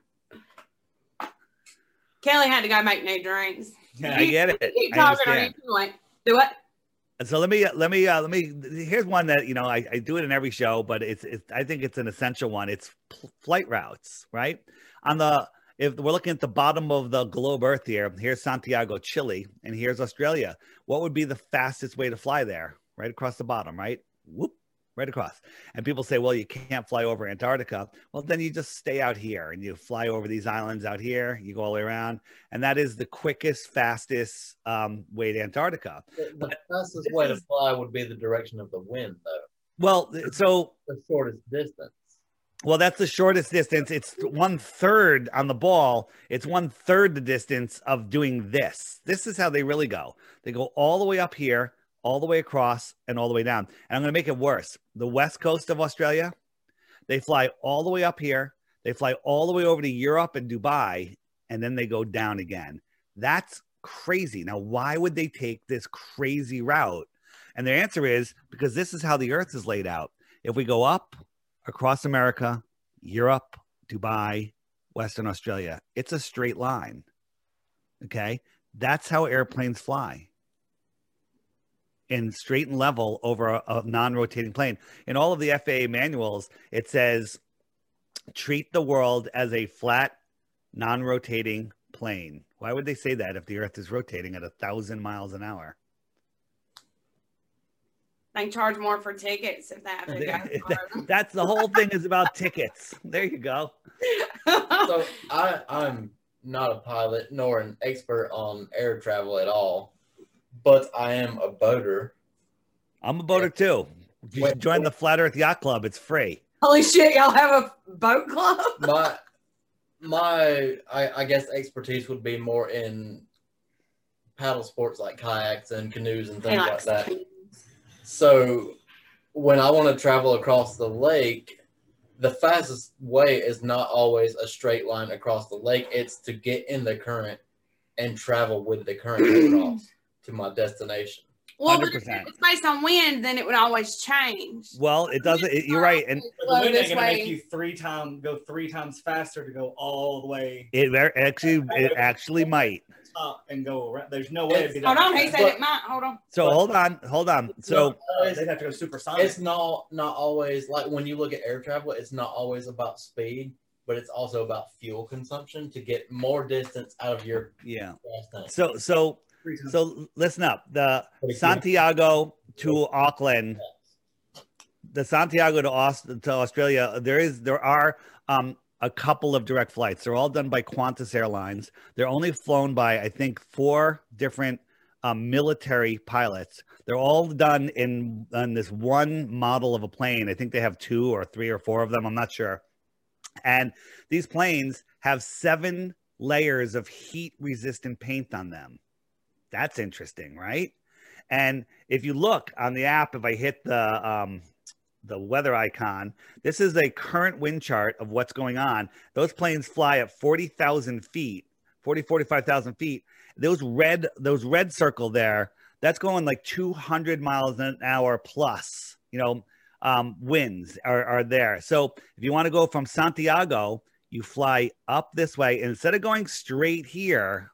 Kelly had to go make new drinks. Yeah, I get it. Keep talking or understand. you like do what? So let me let me uh, let me here's one that you know I, I do it in every show, but it's, it's I think it's an essential one. It's pl- flight routes, right? On the if we're looking at the bottom of the globe Earth here, here's Santiago, Chile, and here's Australia. What would be the fastest way to fly there? Right across the bottom, right? Whoop, right across. And people say, well, you can't fly over Antarctica. Well, then you just stay out here and you fly over these islands out here. You go all the way around, and that is the quickest, fastest um, way to Antarctica. The, the fastest way to fly would be the direction of the wind, though. Well, so The shortest distance. Well, that's the shortest distance. It's one third on the ball. It's one third the distance of doing this. This is how they really go. They go all the way up here, all the way across, and all the way down. And I'm going to make it worse. The west coast of Australia, they fly all the way up here. They fly all the way over to Europe and Dubai, and then they go down again. That's crazy. Now, why would they take this crazy route? And the answer is because this is how the earth is laid out. If we go up, across America, Europe, Dubai, Western Australia. It's a straight line. Okay. That's how airplanes fly in straight and level over a, a non rotating plane. In all of the FAA manuals, it says treat the world as a flat, non rotating plane. Why would they say that if the earth is rotating at a thousand miles an hour? They charge more for tickets if that. If it That's the whole thing is about tickets. There you go. So I, I'm not a pilot nor an expert on air travel at all, but I am a boater. I'm a boater too. You should join the Flat Earth Yacht Club. It's free. Holy shit, y'all have a boat club? My my I, I guess expertise would be more in paddle sports like kayaks and canoes and He things like that. So when I want to travel across the lake, the fastest way is not always a straight line across the lake. It's to get in the current and travel with the current across to my destination. Well, but if 100%. it's based on wind, then it would always change. Well, it doesn't. It, you're right, and The Flow wind this gonna way. make you three time go three times faster to go all the way it ver- actually it actually might. up and go around. There's no way it'd be that Hold on, he said it might. Hold on. So hold on, hold on. So they'd have to go supersonic. It's not not always like when you look at air travel, it's not always about speed, but it's also about fuel consumption to get more distance out of your yeah. gas tank. So so Three times. So listen up. The Santiago to Auckland, the Santiago to Aus- to Australia. There is there are um a couple of direct flights. They're all done by Qantas Airlines. They're only flown by I think four different um, military pilots. They're all done in on this one model of a plane. I think they have two or three or four of them. I'm not sure. And these planes have seven layers of heat resistant paint on them. That's interesting, right? And if you look on the app, if I hit the um, the weather icon, this is a current wind chart of what's going on. Those planes fly at 40,000 feet, 40, 45,000 feet. Those red, those red circle there, that's going like 200 miles an hour plus, you know, um, winds are, are there. So if you want to go from Santiago, you fly up this way. Instead of going straight here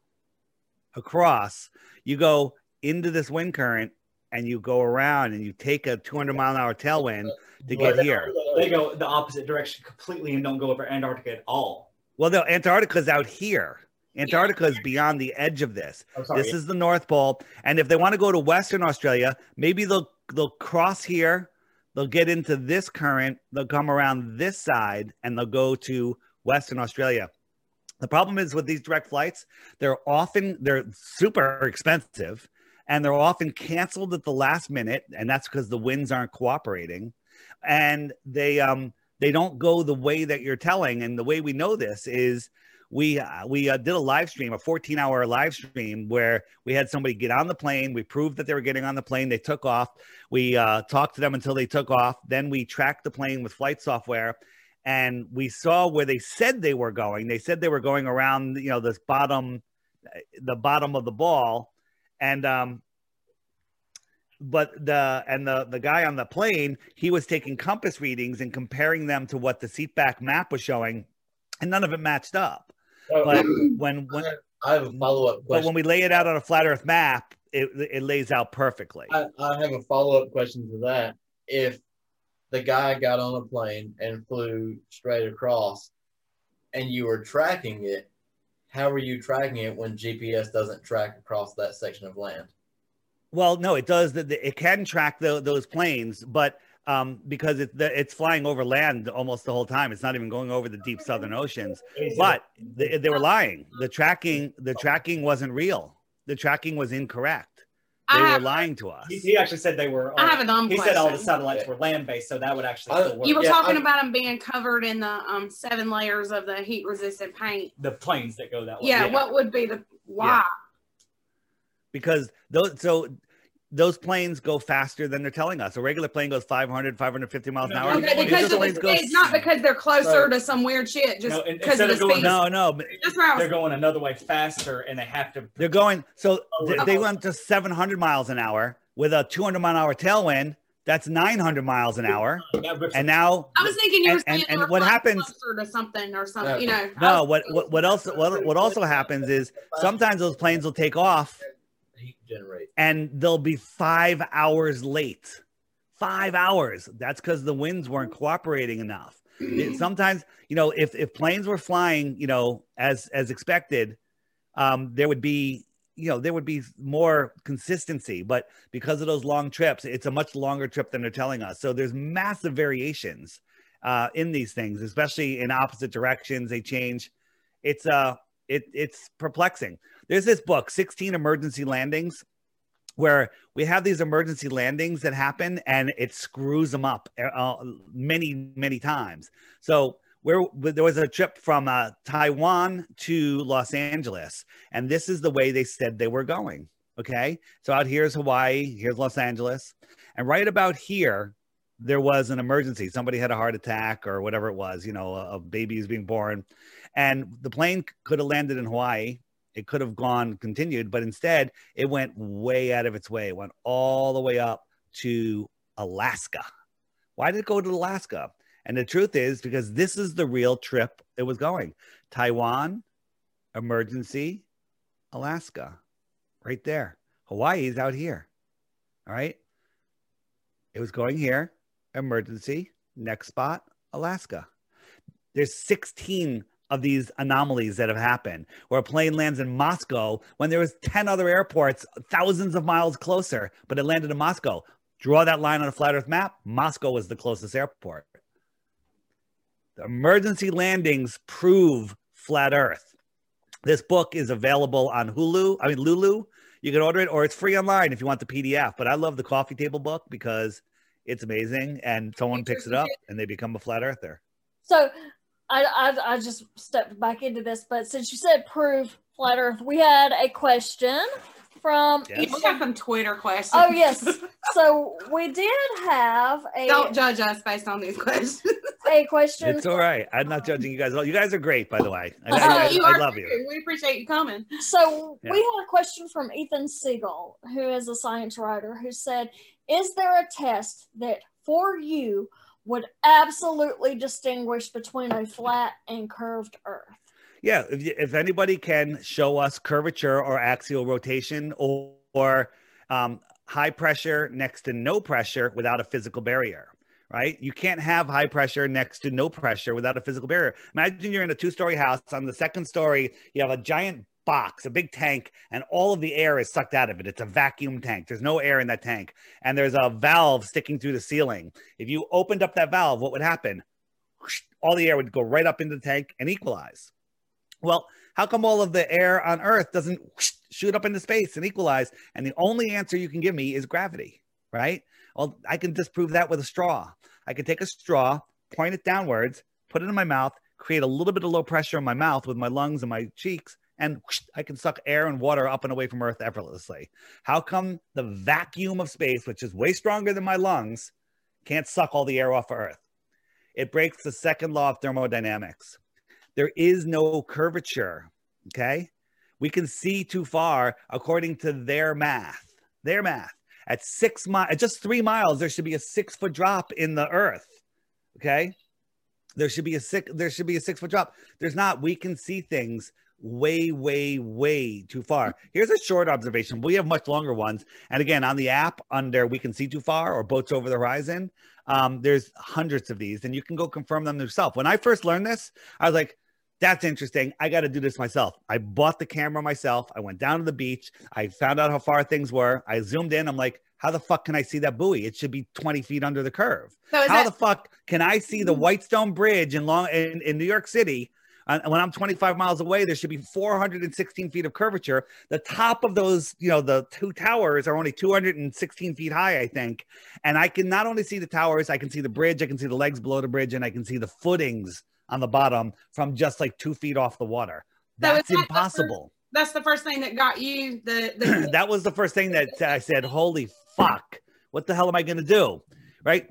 across, you go into this wind current and you go around and you take a 200 mile an hour tailwind to get here. they go the opposite direction completely and don't go over Antarctica at all. Well, no, Antarctica's out here. Antarctica is beyond the edge of this. Oh, sorry. This is the North Pole. And if they want to go to Western Australia, maybe they'll they'll cross here, they'll get into this current, they'll come around this side, and they'll go to Western Australia. The problem is with these direct flights, they're often they're super expensive and they're often canceled at the last minute, and that's because the winds aren't cooperating. And they um they don't go the way that you're telling. And the way we know this is we uh, we uh, did a live stream, a 14 hour live stream where we had somebody get on the plane. We proved that they were getting on the plane. They took off. We uh, talked to them until they took off. Then we tracked the plane with flight software, and we saw where they said they were going. They said they were going around, you know, this bottom, the bottom of the ball, and um, but the and the the guy on the plane he was taking compass readings and comparing them to what the seatback map was showing and none of it matched up. But when when I have a follow up but when we lay it out on a flat earth map it, it lays out perfectly. I, I have a follow up question to that. If the guy got on a plane and flew straight across and you were tracking it, how are you tracking it when GPS doesn't track across that section of land? well no it does. It can track tho- those planes but um, because it, the, it's flying over land almost the whole time. It's not even going over the deep southern oceans. But they were lying. The tracking the tracking wasn't real. The tracking was incorrect they I were have, lying to us he, he actually said they were. I have a dumb he question. said all the satellites were land based, so that would actually I- still work. you were Yeah, talking I- about them being covered in the um seven layers of the heat resistant paint. the planes that go that way. Yeah, what would be the why? because those so those planes go faster than they're telling us. A regular plane goes 500, 550 miles an hour. Okay, because of planes the go- not because they're closer So- to some weird shit, just No, because of the of going- speed. no, no, but That's where They're going another way faster, and they have to. they're going. So they, they oh. went to 700 miles an hour with a 200 mile an hour tailwind. That's 900 miles an hour. And now, I was thinking you were And- saying and- they and what happens- closer to something or something. No. You know. no, what what what else? What what also happens is sometimes those planes will take off Heat generate. and they'll be five hours late. Five hours. That's because the winds weren't cooperating enough. It- sometimes, you know, if if planes were flying, you know, as as expected, um, there would be, you know, there would be more consistency. But because of those long trips, it's a much longer trip than they're telling us. So there's massive variations uh, in these things, especially in opposite directions. They change. It's uh, it it's perplexing. There's this book, 16 Emergency Landings, where we have these emergency landings that happen and it screws them up uh, many, many times. So where there was a trip from uh, Taiwan to Los Angeles, and this is the way they said they were going. Okay. So out here is Hawaii, here's Los Angeles. And right about here, there was an emergency. Somebody had a heart attack or whatever it was, you know, a, a baby is being born. And the plane could have landed in Hawaii. It could have gone continued, but instead it went way out of its way. It went all the way up to Alaska. Why did it go to Alaska? And the truth is because this is the real trip it was going. Taiwan, emergency, Alaska, right there. Hawaii is out here. All right. It was going here, emergency, next spot, Alaska. There's 16 of these anomalies that have happened where a plane lands in Moscow when there was 10 other airports thousands of miles closer, but it landed in Moscow. Draw that line on a flat earth map, Moscow was the closest airport. The emergency landings prove flat earth. This book is available on Hulu, I mean Lulu. You can order it or it's free online if you want the PDF, but I love the coffee table book because it's amazing and someone picks it up and they become a flat earther. So I, I, I just stepped back into this, but since you said prove flat earth, we had a question from. Yes. We got some Twitter questions. Oh, yes. So we did have a, Don't judge us based on these questions. a question. It's all right. I'm not judging you guys. You guys are great, by the way. I, Oh, I- I- you I are love you. We appreciate you coming. So Yeah. we had a question from Ethan Siegel, who is a science writer, who said, "Is there a test that for you would absolutely distinguish between a flat and curved Earth?" Yeah, if, if anybody can show us curvature or axial rotation or, or um, high pressure next to no pressure without a physical barrier, right? You can't have high pressure next to no pressure without a physical barrier. Imagine you're in a two story house. On the second story, you have a giant box, a big tank, and all of the air is sucked out of it. It's a vacuum tank. There's no air in that tank. And there's a valve sticking through the ceiling. If you opened up that valve, what would happen? All the air would go right up into the tank and equalize. Well, how come all of the air on Earth doesn't shoot up into space and equalize? And the only answer you can give me is gravity, right? Well, I can disprove that with a straw. I can take a straw, point it downwards, put it in my mouth, create a little bit of low pressure in my mouth with my lungs and my cheeks, and whoosh, I can suck air and water up and away from Earth effortlessly. How come the vacuum of space, which is way stronger than my lungs, can't suck all the air off of Earth? It breaks the second law of thermodynamics there is no curvature. Okay. We can see too far according to their math. Their math. At six miles, just three miles, there should be a six foot drop in the earth. Okay. There should be a six, there should be a six foot drop. There's not. We can see things way, way, way too far. Here's a short observation. We have much longer ones. And again, on the app under We Can See Too Far or Boats Over the Horizon, um, there's hundreds of these, and you can go confirm them yourself. When I first learned this, I was like, that's interesting. I got to do this myself. I bought the camera myself. I went down to the beach. I found out how far things were. I zoomed in. I'm like, how the fuck can I see that buoy? It should be 20 feet under the curve. So How that the fuck can I see the Whitestone Bridge in Long in, in New York City? And when I'm 25 miles away, there should be 416 feet of curvature. The top of those, you know, the two towers are only 216 feet high, I think. And I can not only see the towers, I can see the bridge, I can see the legs below the bridge, and I can see the footings on the bottom from just like two feet off the water. So That's that the impossible. that's the first thing that got you the, the that was the first thing that I said, holy fuck, what the hell am I going to do? Right?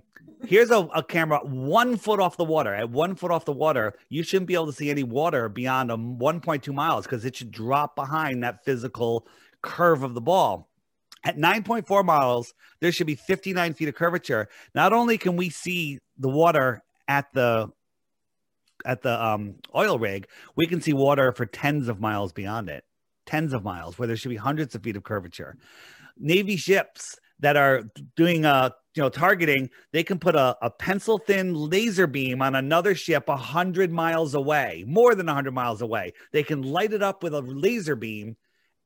Here's a, a camera one foot off the water. At one foot off the water, you shouldn't be able to see any water beyond a 1.2 miles because it should drop behind that physical curve of the ball. At 9.4 miles, there should be 59 feet of curvature. Not only can we see the water at the at the um, oil rig, we can see water for tens of miles beyond it tens of miles where there should be hundreds of feet of curvature. Navy ships that are doing uh you know targeting, they can put a, a pencil thin laser beam on another ship a hundred miles away, more than a hundred miles away. They can light it up with a laser beam,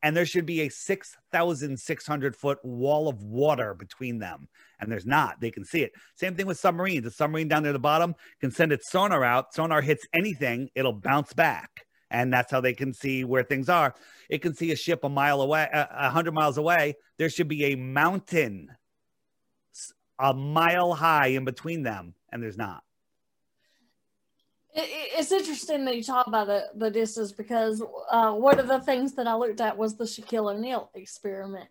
and there should be a six thousand six hundred foot wall of water between them. And there's not. They can see it. Same thing with submarines. The submarine down there at the bottom can send its sonar out. Sonar hits anything, it'll bounce back and that's how they can see where things are. It can see a ship a mile away, a uh, hundred miles away. There should be a mountain a mile high in between them, and there's not. It, it- it's interesting that you talk about the, the distance because uh, one of the things that I looked at was the Shaquille O'Neal experiment,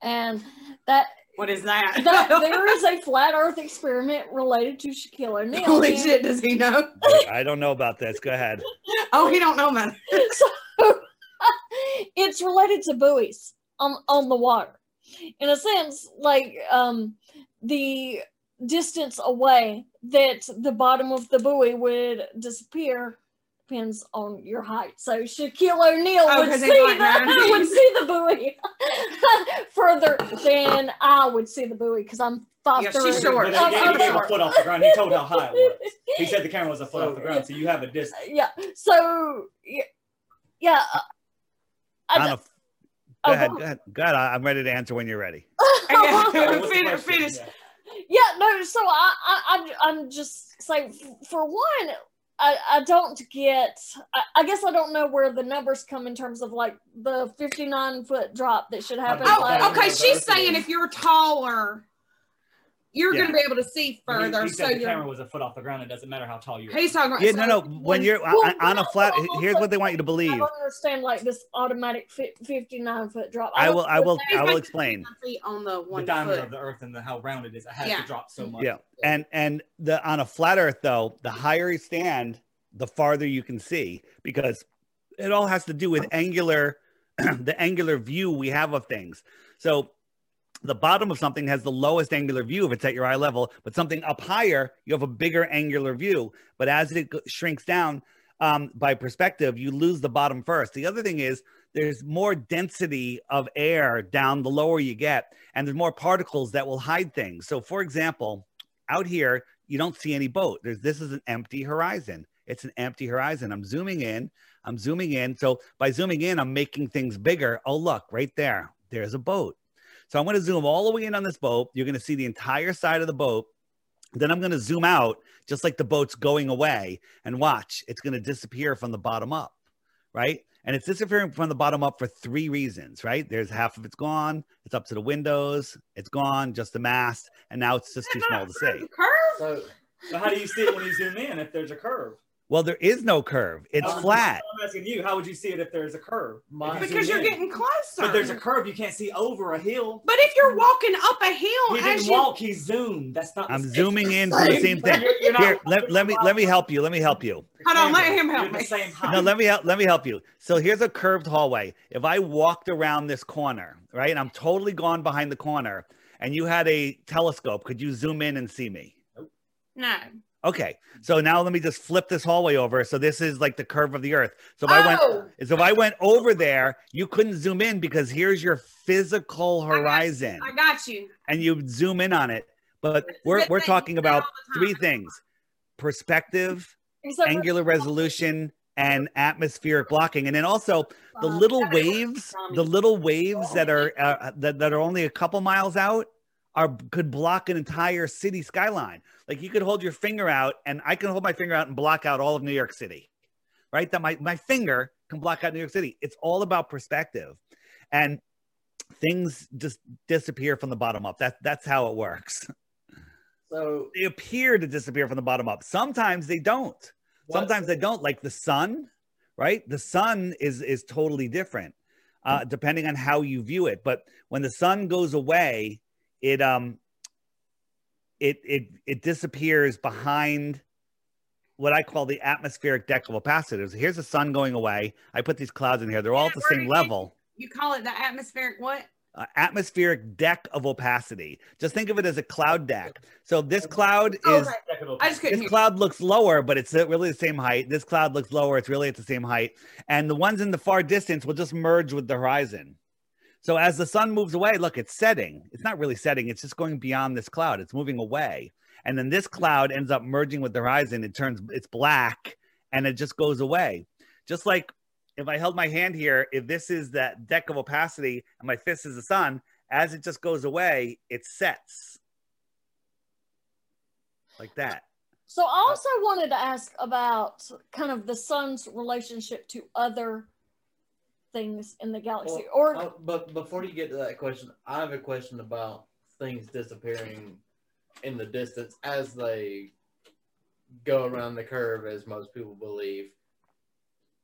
and that What is that? that there is a flat Earth experiment related to Shaquille O'Neal. Holy and shit, does he know? I don't know about this. Go ahead. Oh, he don't know man. so it's related to buoys on on the water, in a sense, like um, the distance away that the bottom of the buoy would disappear depends on your height. So Shaquille O'Neal Oh, would 'cause see the would see the buoy further than I would see the buoy because I'm five Yeah, three. she's short. But he gave, he gave a foot off the ground. He told how high it was. He said the camera was a foot off the ground, so you have a distance. yeah. So yeah, yeah. uh, I On d- a- Oh, go ahead. go- Go ahead. Go ahead. I- I'm ready to answer when you're ready. Finish, finish. Yeah. Yeah, no. So I, I, I'm, I'm just saying. For one, I, I don't get. I, I guess I don't know where the numbers come in terms of like the 59 foot drop that should oh, happen. Oh, like- Oh, okay. She's saying if you're taller, you're Yeah. going to be able to see further. He, so said the camera was a foot off the ground. It doesn't matter how tall you are. He's talking about. Yeah, so no, no. When when- you're Well, on, on a flat, well, here's what they want you to I believe. don't understand like this automatic 59 foot drop. I don't will. I will. I will explain. on the one the diameter foot. of the Earth and the, how round it is. It has Yeah. to drop so much. Yeah, and and the on a flat Earth though, the higher you stand, the farther you can see because it all has to do with angular, the angular view we have of things. So the bottom of something has the lowest angular view if it's at your eye level, but something up higher, you have a bigger angular view. But as it shrinks down um, by perspective, you lose the bottom first. The other thing is there's more density of air down the lower you get, and there's more particles that will hide things. So, for example, out here, you don't see any boat. There's this is an empty horizon. It's an empty horizon. I'm zooming in. I'm zooming in. So by zooming in, I'm making things bigger. Oh, look, right there. There's a boat. So I'm going to zoom all the way in on this boat. You're going to see the entire side of the boat. Then I'm going to zoom out, just like the boat's going away, and watch. It's going to disappear from the bottom up, right? And it's disappearing from the bottom up for three reasons, right? There's half of it's gone. It's up to the windows. It's gone, just the mast, and now it's just too small to see. Curve? So So how do you see it when you zoom in if there's a curve? Well, there is no curve. It's How would you- flat. I'm asking you, how would you see it if there's a curve? My- Because you're in. getting closer. But there's a curve. You can't see over a hill. But if you're walking up a hill, He didn't you walk. He zoomed. That's not. I'm zooming in for the same thing. You're- you're not Here, let, let me let me help you. Let me help you. hold on, let him help You're me. the same height. No, let me help. Let me help you. So here's a curved hallway. If I walked around this corner, right, and I'm totally gone behind the corner, and you had a telescope, could you zoom in and see me? No. Okay. So now let me just flip this hallway over. So this is like the curve of the Earth. So if I went, Oh! so if I went over there, you couldn't zoom in because here's your physical horizon, I got you. and you zoom in on it. But we're we're talking about three things: perspective, angular resolution, and atmospheric blocking. And then also the little waves, the little waves that are uh, that, that are only a couple miles out are could block an entire city skyline. Like you could hold your finger out, and I can hold my finger out and block out all of New York City, right? That my my finger can block out New York City. It's all about perspective, and things just disappear from the bottom up. That that's how it works. so They appear to disappear from the bottom up. Sometimes they don't what- sometimes they don't like the sun right the sun is is totally different uh depending on how you view it but when the sun goes away it um it it it disappears behind what I call the atmospheric deck of opacity. So here's the sun going away. I put these clouds in here. They're all at the same level. You call it the atmospheric what? Uh, atmospheric deck of opacity. Just think of it as a cloud deck. So this cloud Oh, is okay. I just couldn't this cloud looks lower, but it's really the same height. This cloud looks lower, it's really at the same height. And the ones in the far distance will just merge with the horizon. So as the sun moves away, look, it's setting. It's not really setting, it's just going beyond this cloud. It's moving away. And then this cloud ends up merging with the horizon. It turns it's black and it just goes away. Just like if I held my hand here, if this is that deck of opacity and my fist is the sun, as it just goes away, it sets like that. So I uh, also wanted to ask about kind of the sun's relationship to other things in the galaxy, Well, or uh, but before you get to that question, I have a question about things disappearing in the distance as they go around the curve as most people believe.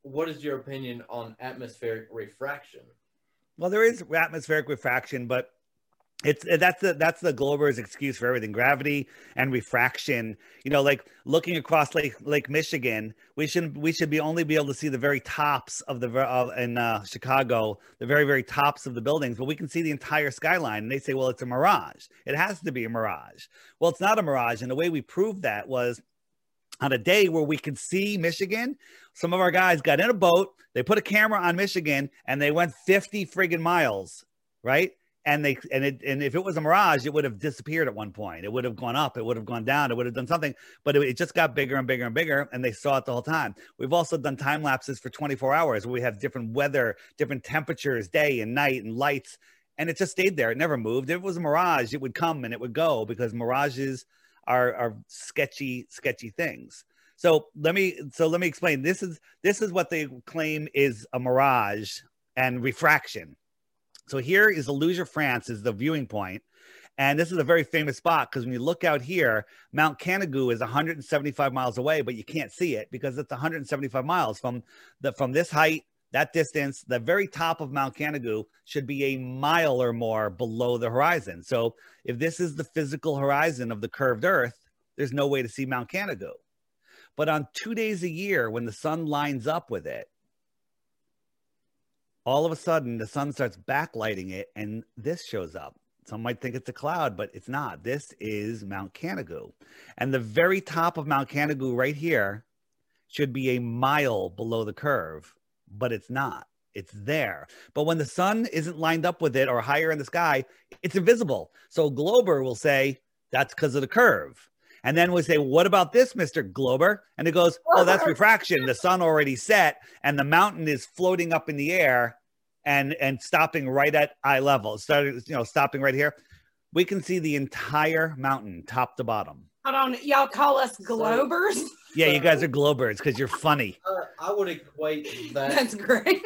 What is your opinion on atmospheric refraction? Well, there is atmospheric refraction, but it's that's the that's the Glober's excuse for everything. Gravity and refraction. You know, like looking across Lake Lake Michigan, we should we should be only be able to see the very tops of the of, in uh, Chicago, the very very tops of the buildings, but we can see the entire skyline. And they say, well, it's a mirage. It has to be a mirage. Well, it's not a mirage, and the way we proved that was on a day where we could see Michigan, some of our guys got in a boat, they put a camera on Michigan, and they went 50 friggin' miles, right? And they and it and if it was a mirage, it would have disappeared at one point. It would have gone up, it would have gone down, it would have done something, but it, it just got bigger and bigger and bigger, and they saw it the whole time. We've also done time lapses for 24 hours where we have different weather, different temperatures, day and night, and lights, and it just stayed there. It never moved. If it was a mirage, it would come and it would go because mirages are are sketchy sketchy things so let me so let me explain this is this is what they claim is a mirage and refraction so here is Illusia France is the viewing point. And this is a very famous spot because when you look out here Mount Canigou is 175 miles away but you can't see it because it's 175 miles from the from this height that distance the very top of Mount Canigou should be a mile or more below the horizon. So if this is the physical horizon of the curved earth there's no way to see Mount Canigou but on two days a year, when the sun lines up with it, all of a sudden the sun starts backlighting it and this shows up. Some might think it's a cloud, but it's not. This is Mount Canigou. And the very top of Mount Canigou right here should be a mile below the curve, but it's not. It's there. But when the sun isn't lined up with it or higher in the sky, it's invisible. So Glober will say that's because of the curve. And then we say, What about this, Mr. Glober? And it goes, Oh, that's refraction. The sun already set and the mountain is floating up in the air and and stopping right at eye level. Starting, you know, stopping right here. We can see the entire mountain, top to bottom. Hold on, y'all call us Globers? Yeah, you guys are Globers because you're funny. Uh, I would equate that That's great.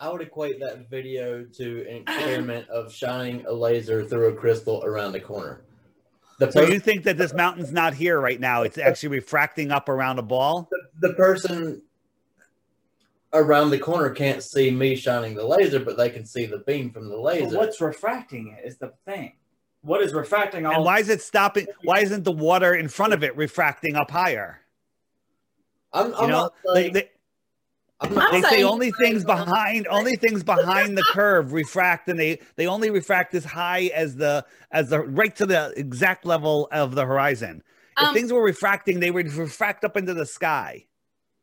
I would equate that video to an experiment of shining a laser through a crystal around a corner. The, So per- you think that this mountain's not here right now? It's actually refracting up around a ball. the person around the corner can't see me shining the laser, but they can see the beam from the But laser. what's refracting it is the thing. What is refracting all? And why is it stopping? Why isn't the water in front of it refracting up higher? I'm, You I'm know, not they, saying, they, I'm not, they say saying- only things behind only things behind the curve refract and they they only refract as high as the as the right to the exact level of the horizon if Um, things were refracting they would refract up into the sky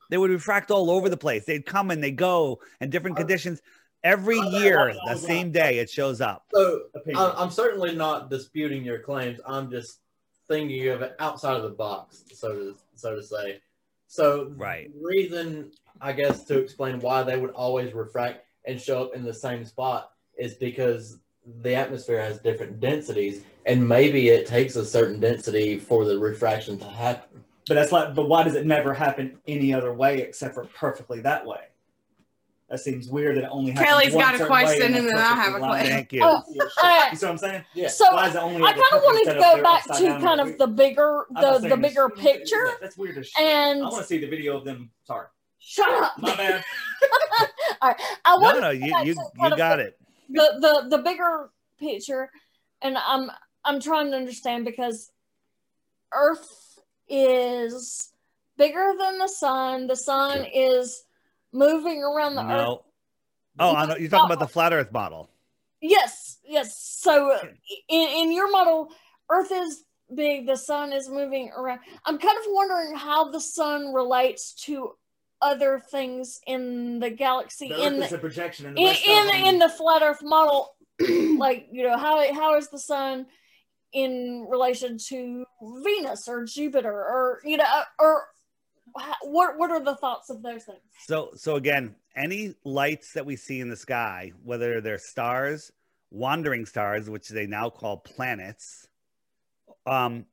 they would refract all over the place they'd come and they go in different conditions every year the same day it shows up so. I'm, I'm certainly not disputing your claims. I'm just thinking of it outside of the box, so to so to say. So Right. the reason I guess to explain why they would always refract and show up in the same spot is because the atmosphere has different densities, and maybe it takes a certain density for the refraction to happen. But that's like, but why does it never happen any other way except for perfectly that way? That seems weird that it only happens Kelly's one got a question and then I have a question. thank you Oh, up. Yeah, You see what I'm saying? Yeah. So Why is it only I kind of perfectly wanted to go back to kind of the bigger, the, the bigger picture. That's weird as shit. And I want to see the video of them. Sorry, shut up. my bad. All right, I no wanted no you you, you got it the the the bigger picture, and I'm I'm trying to understand because Earth is bigger than the sun. The sun is moving around the Earth. oh I know, you're talking about the flat earth model Yes, yes. So uh, in, in your model, Earth is big, the sun is moving around. I'm kind of wondering how the sun relates to other things in the galaxy The in Earth the, a projection, and the in, in, them- in the flat Earth model. like you know how how is the sun in relation to Venus or Jupiter or you know or what what are the thoughts of those things? So so again, any lights that we see in the sky, whether they're stars, wandering stars, which they now call planets, um,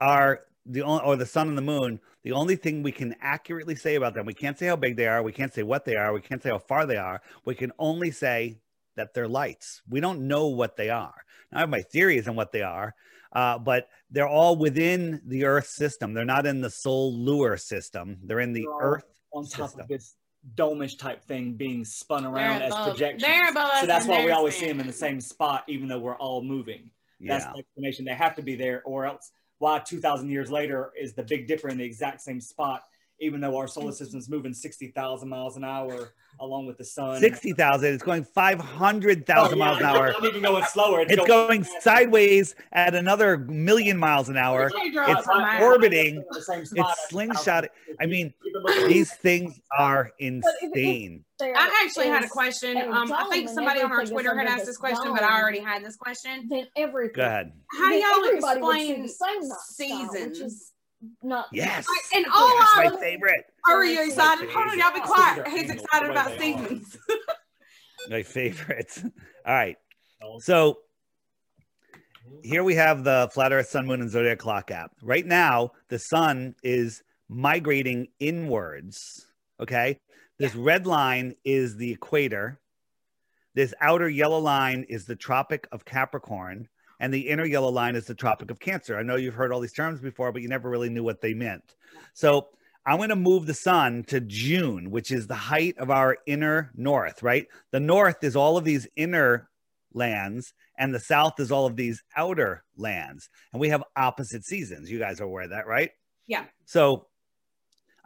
are the only or the sun and the moon. The only thing we can accurately say about them, we can't say how big they are, we can't say what they are, we can't say how far they are. We can only say that they're lights. We don't know what they are. Now, I have my theories on what they are. uh, but they're all within the Earth system. They're not in the solar system. They're in the They're Earth. on top system. of this domish type thing being spun around They're as above- projections. Above So that's why we always see them in the same spot, even though we're all moving. That's Yeah. the explanation. They have to be there, or else why 2,000 years later is the Big Dipper in the exact same spot, even though our solar system's moving 60,000 miles an hour along with the sun. 60,000. It's going 500,000 Oh, yeah, miles an hour. It's not even going slower. It's going sideways at another million miles an hour. It's from our- orbiting. The same spot It's as slingshot. I mean, Even look at these things are insane. There I actually had a question. Um, I think somebody on our Twitter had asked this this question, but I already had this question. Then everything. Go ahead. How do y'all everybody would see explain the same night sky, which seasons? is not Yes. And all That's I my favorite. are you excited? Hold on, y'all be quiet. He's excited about seasons. My favorite. All right. So here we have the Flat Earth, Sun, Moon, and Zodiac Clock app. Right now, the sun is migrating inwards. Okay. This red line is the equator. This outer yellow line is the Tropic of Capricorn. And the inner yellow line is the Tropic of Cancer. I know you've heard all these terms before, but you never really knew what they meant. So I'm going to move the sun to June, which is the height of our inner north, right? The north is all of these inner lands, and the south is all of these outer lands. And we have opposite seasons. You guys are aware of that, right? Yeah. So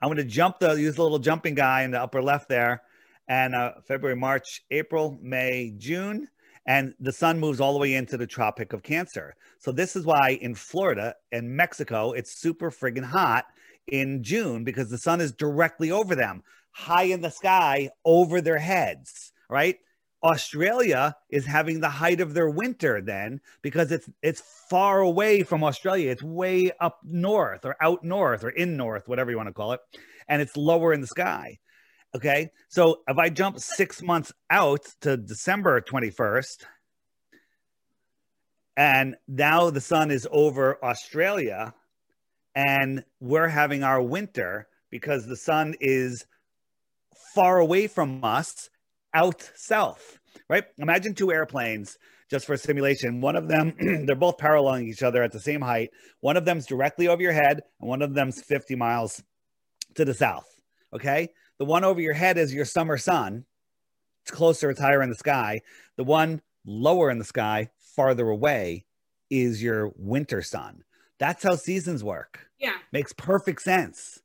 I'm going to jump the use the little jumping guy in the upper left there, and uh, February, March, April, May, June, and the sun moves all the way into the Tropic of Cancer. So this is why in Florida and Mexico it's super friggin' hot in June because the sun is directly over them, high in the sky over their heads, right? Australia is having the height of their winter then because it's it's far away from Australia. It's way up north or out north or in north, whatever you want to call it, and it's lower in the sky. Okay, so if I jump six months out to December 21st, and now the sun is over Australia, and we're having our winter because the sun is far away from us out south, right? Imagine two airplanes just for simulation. One of them, they're both paralleling each other at the same height. One of them's directly over your head, and one of them's 50 miles to the south. Okay. The one over your head is your summer sun. It's closer, it's higher in the sky. The one lower in the sky, farther away, is your winter sun. That's how seasons work. Yeah. Makes perfect sense.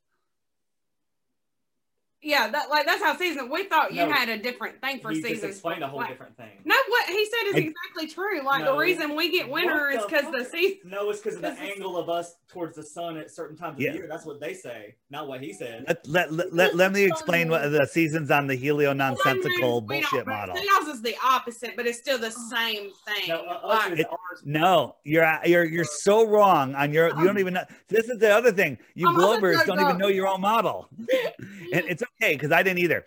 Yeah, that like that's how season. We thought you No. had a different thing for He just seasons. explained a whole Like- different thing. No, what he said is I- exactly true. Like the reason we get winter is because the season. No, it's because of the angle of us towards the sun at certain times Yeah. of the year. That's what they say, not what he said. Let, let, let, let, let me explain what the seasons on the helio nonsensical We don't- bullshit model. Chaos is the opposite, but it's still the same thing. No, uh, Like, It- ours. No, you're you're you're so wrong on your. You don't even know. This is the other thing. You I'm Globers don't even know your own model, and it's okay because I didn't either.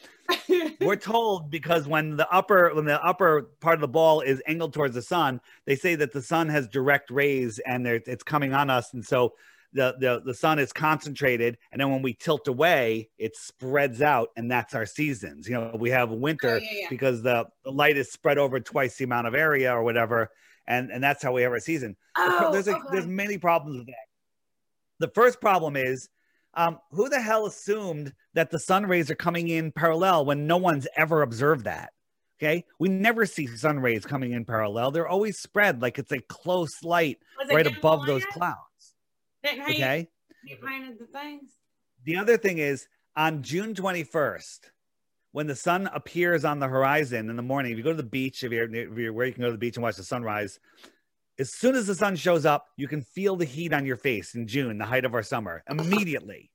We're told because when the upper when the upper part of the ball is angled towards the sun, they say that the sun has direct rays and it's coming on us, and so the, the the sun is concentrated, and then when we tilt away, it spreads out, and that's our seasons. You know, we have winter Oh, yeah, yeah. because the, the light is spread over twice the amount of area or whatever, and and that's how we have our season. Oh, there's a, okay. there's many problems with that. The first problem is um, who the hell assumed that the sun rays are coming in parallel when no one's ever observed that? Okay, we never see sun rays coming in parallel. They're always spread like it's a close light right above those clouds. Okay. He painted the things. The other thing is on June 21st, when the sun appears on the horizon in the morning, if you go to the beach, if you're, if you're where you can go to the beach and watch the sunrise, as soon as the sun shows up, you can feel the heat on your face in June, the height of our summer, immediately.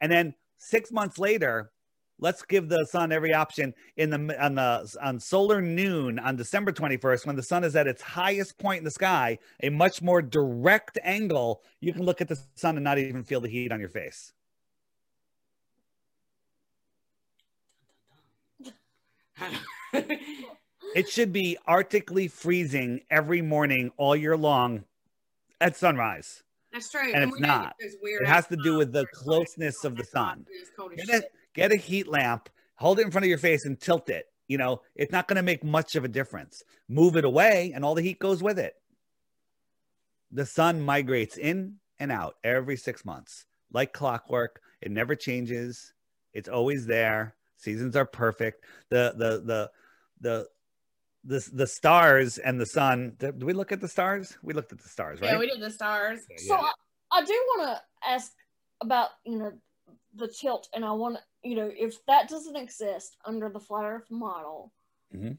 And then six months later, let's give the sun every option in the on the on solar noon on December 21st, when the sun is at its highest point in the sky, a much more direct angle. You can look at the sun and not even feel the heat on your face. It should be arctically freezing every morning all year long at sunrise. That's true. And it's not. It has to do with the closeness of the sun. It's cold as Get a, get a heat lamp, hold it in front of your face, and tilt it. You know, it's not going to make much of a difference. Move it away, and all the heat goes with it. the sun migrates in and out every six months, like clockwork. It never changes. It's always there. Seasons are perfect. The the the the the the stars and the sun. Did we look at the stars? We looked at the stars, right? Yeah, we did the stars. So I, I do want to ask about you know the tilt, and I want to you know if that doesn't exist under the flat Earth model, Mhm.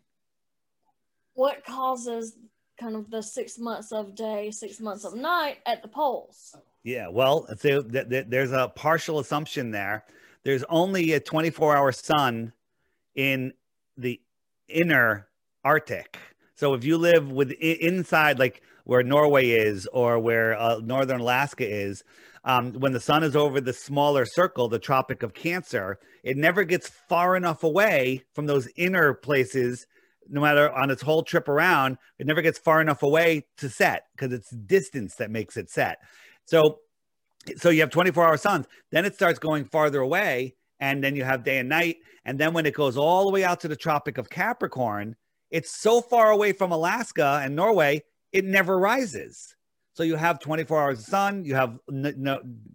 what causes kind of the six months of day, six months of night at the poles? Yeah, well, so th- th- there's a partial assumption there. There's only a 24 hour sun in the inner Arctic. So if you live with inside, like where Norway is or where uh, northern Alaska is, um, when the sun is over the smaller circle, the Tropic of Cancer, it never gets far enough away from those inner places. No matter on its whole trip around, it never gets far enough away to set because it's distance that makes it set. So, so you have 24 hour suns. Then it starts going farther away, and then you have day and night. And then when it goes all the way out to the Tropic of Capricorn, it's so far away from Alaska and Norway, it never rises. So you have 24 hours of sun. You have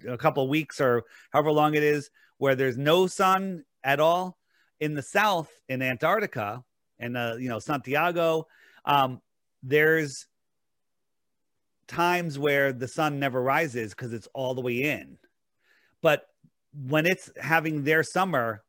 a couple of weeks or however long it is where there's no sun at all. In the south, in Antarctica, and uh, you know Santiago, um, there's times where the sun never rises because it's all the way in. But when it's having their summer,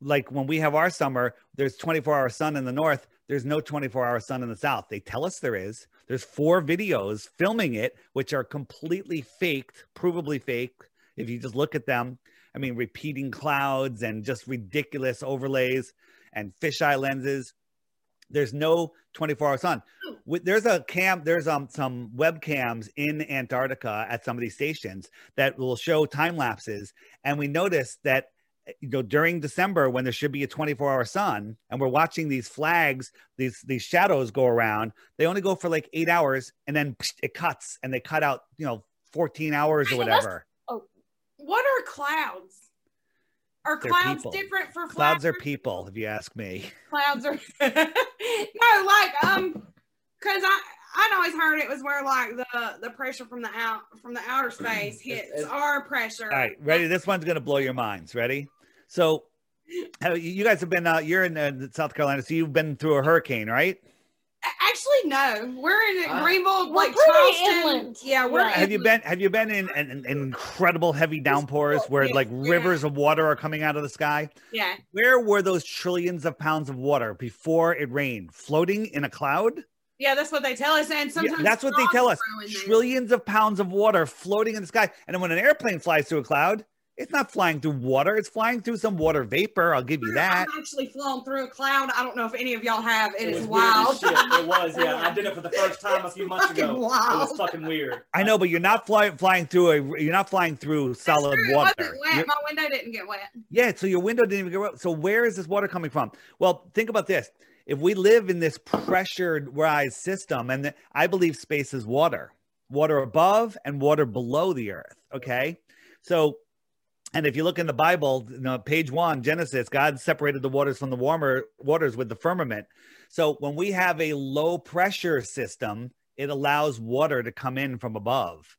like when we have our summer, there's 24 hour sun in the north. There's no 24 hour sun in the south. They tell us there is. There's four videos filming it, which are completely faked, provably fake. If you just look at them, I mean, repeating clouds and just ridiculous overlays and fisheye lenses. There's no 24 hour sun. There's a cam, there's um some webcams in Antarctica at some of these stations that will show time lapses. And we noticed that you know during December when there should be a 24 hour sun and we're watching these flags, these these shadows go around, they only go for like eight hours and then it cuts and they cut out, you know, 14 hours or whatever. What are clouds? Are They're clouds people. different for Clouds are people, if you ask me. Clouds are no, like um, because I I'd always heard it was where like the the pressure from the out from the outer space hits it's- our pressure. All right, ready? This one's gonna blow your minds. Ready? So, you guys have been uh, you're in uh, South Carolina, so you've been through a hurricane, right? Actually, no. We're in Uh, Greenville, We're like Charleston. inland. Yeah, we're. Yeah. Have you been Have you been in, in, in incredible heavy downpours where yeah, like yeah. rivers of water are coming out of the sky? Yeah. Where were those trillions of pounds of water before it rained? Floating in a cloud? Yeah, that's what they tell us, and Yeah, sometimes that's what they tell us. grow there. Trillions of pounds of water floating in the sky. And then when an airplane flies through a cloud, it's not flying through water. It's flying through some water vapor. I'll give you that. I've actually flown through a cloud. I don't know if any of y'all have. It It is as wild. shit. It was, yeah. I did it for the first time a few months fucking ago. It wild. was fucking weird. I know, but you're not flying flying through a you're not flying through solid it water. wet. My window didn't get wet. yeah, so your window didn't even go up. So where is this water coming from? Well, think about this. If we live in this pressured rise system, and I believe space is water, water above and water below the earth. Okay, so and if you look in the Bible, you know, page one, Genesis, God separated the waters from the warmer waters with the firmament. So when we have a low pressure system, it allows water to come in from above,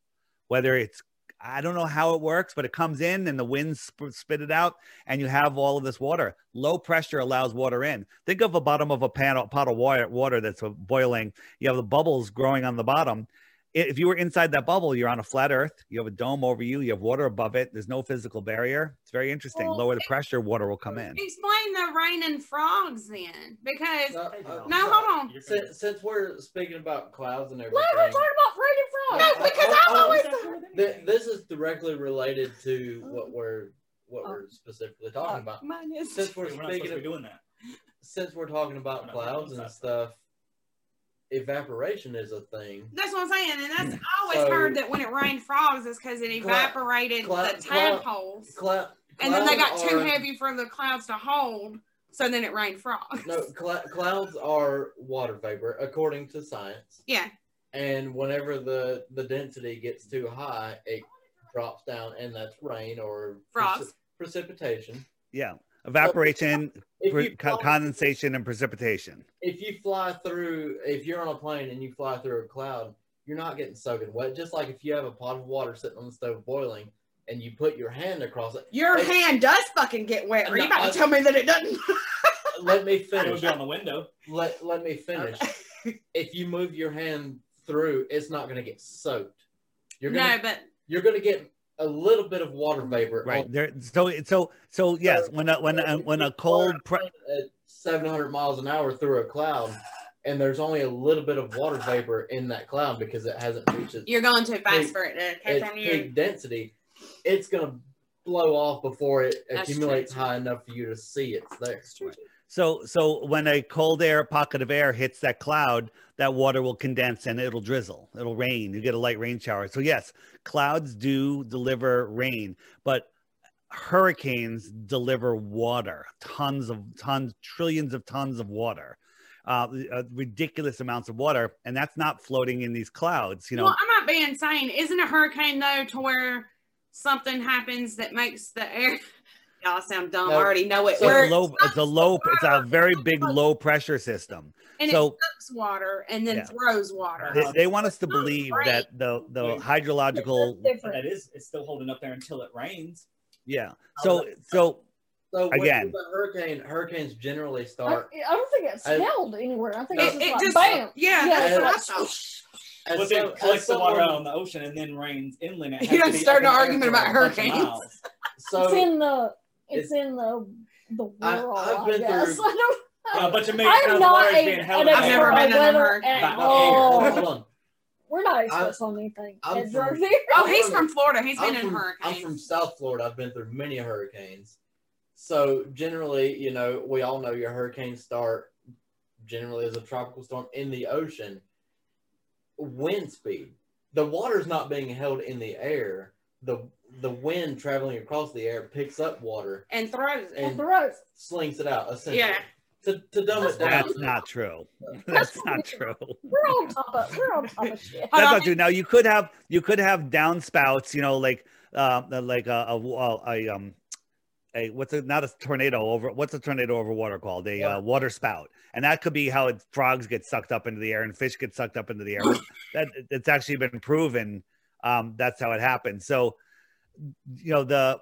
whether it's I don't know how it works, but it comes in and the winds sp- spit it out, and you have all of this water. Low pressure allows water in. Think of the bottom of a pan, pot of water, water that's boiling. You have the bubbles growing on the bottom. I- If you were inside that bubble, you're on a flat Earth. You have a dome over you. You have water above it. There's no physical barrier. It's very interesting. Well, Lower the pressure, water will come in. Explain the rain and frogs then, because No, uh, no, hold on. Since, since we're speaking about clouds and Why everything, are we talking about rain and frogs? No, because Oh, I've oh, always th- this is directly related to what we're what Oh. we're specifically talking about. mine is. Since we're We're not supposed speaking to be of, doing that. since we're talking about clouds and stuff, evaporation is a thing. That's what I'm saying, and that's I always So- heard that when it rained frogs is because it Cloud- evaporated cloud- the cloud- tadpoles, Cloud, and then they got clouds too heavy for the clouds to hold, so then it rained frogs. No, cl- clouds are water vapor according to science. Yeah, and whenever the the density gets too high, it drops down, and that's rain or Frost. precipitation. Yeah. Evaporation, pre- fly, condensation, and precipitation. if you fly through, if you're on a plane and you fly through a cloud, you're not getting soaking wet. Just like if you have a pot of water sitting on the stove boiling and you put your hand across it. Your Hey. hand does fucking get wet. Are you No, about I- to tell me that it doesn't? Let me finish. on the window. Let let me finish. if you move your hand through, it's not going to get soaked. You're gonna no, but you're going to get a little bit of water vapor. Right on- there. So so so yes, when a when a, when a cold pre- at 700 miles an hour through a cloud, and there's only a little bit of water vapor in that cloud because it hasn't reached its, you're going too fast Hey, for it to its catch on you. peak density. It's going to blow off before it That's accumulates true. high enough for you to see it's there. So so when a cold air pocket of air hits that cloud, that water will condense and it'll drizzle. It'll rain. You get a light rain shower. So yes, clouds do deliver rain, but hurricanes deliver water, tons of tons, trillions of tons of water. Uh, uh, ridiculous amounts of water, and that's not floating in these clouds. You know, well, I'm not being insane. Isn't a hurricane though to where something happens that makes the air? Y'all sound dumb. No. I already know it. So Where it's, it low, it's a low, it's a very big low pressure system. and so- it sucks water and then Yeah. throws water. They, they want us to believe great. that the the Wait. hydrological, that is, it's still holding up there until it rains. yeah. So so So with- Again. with a hurricane, hurricanes generally start. I don't think it's I- held anywhere. I think No. it's just It like just, bam. yeah, Yeah, that's what I it's thought. as But some- it collects the water out on the ocean and then rains inland. It You has to done be started up in an argument about a bunch of hurricanes. So it's in the it's in the the world. I- I, I've been guess. through- I don't. Uh, a bunch of I'm million pounds of not a, an expert I've never expert been in a weather hurricane. at all. here. hold on. We're not experts on anything. I'm Ed from- Oh, he's I'm from Florida. He's been I'm in from, hurricanes. I'm from South Florida. I've been through many hurricanes. So generally, you know, we all know your hurricanes start generally as a tropical storm in the ocean. Wind speed. The water's not being held in the air. The the wind traveling across the air picks up water and throws. And and throws. slings it out. Essentially. Yeah. To, to dumb it down. that's not true. That's not true. We're on top of we're on top of shit. Hold That's on. not true. Now you could have you could have downspouts, you know, like uh like a a, a, a um a what's a not a tornado over what's a tornado over water called a uh, water spout and that could be how it, frogs get sucked up into the air and fish get sucked up into the air that it's actually been proven um that's how it happens. So you know the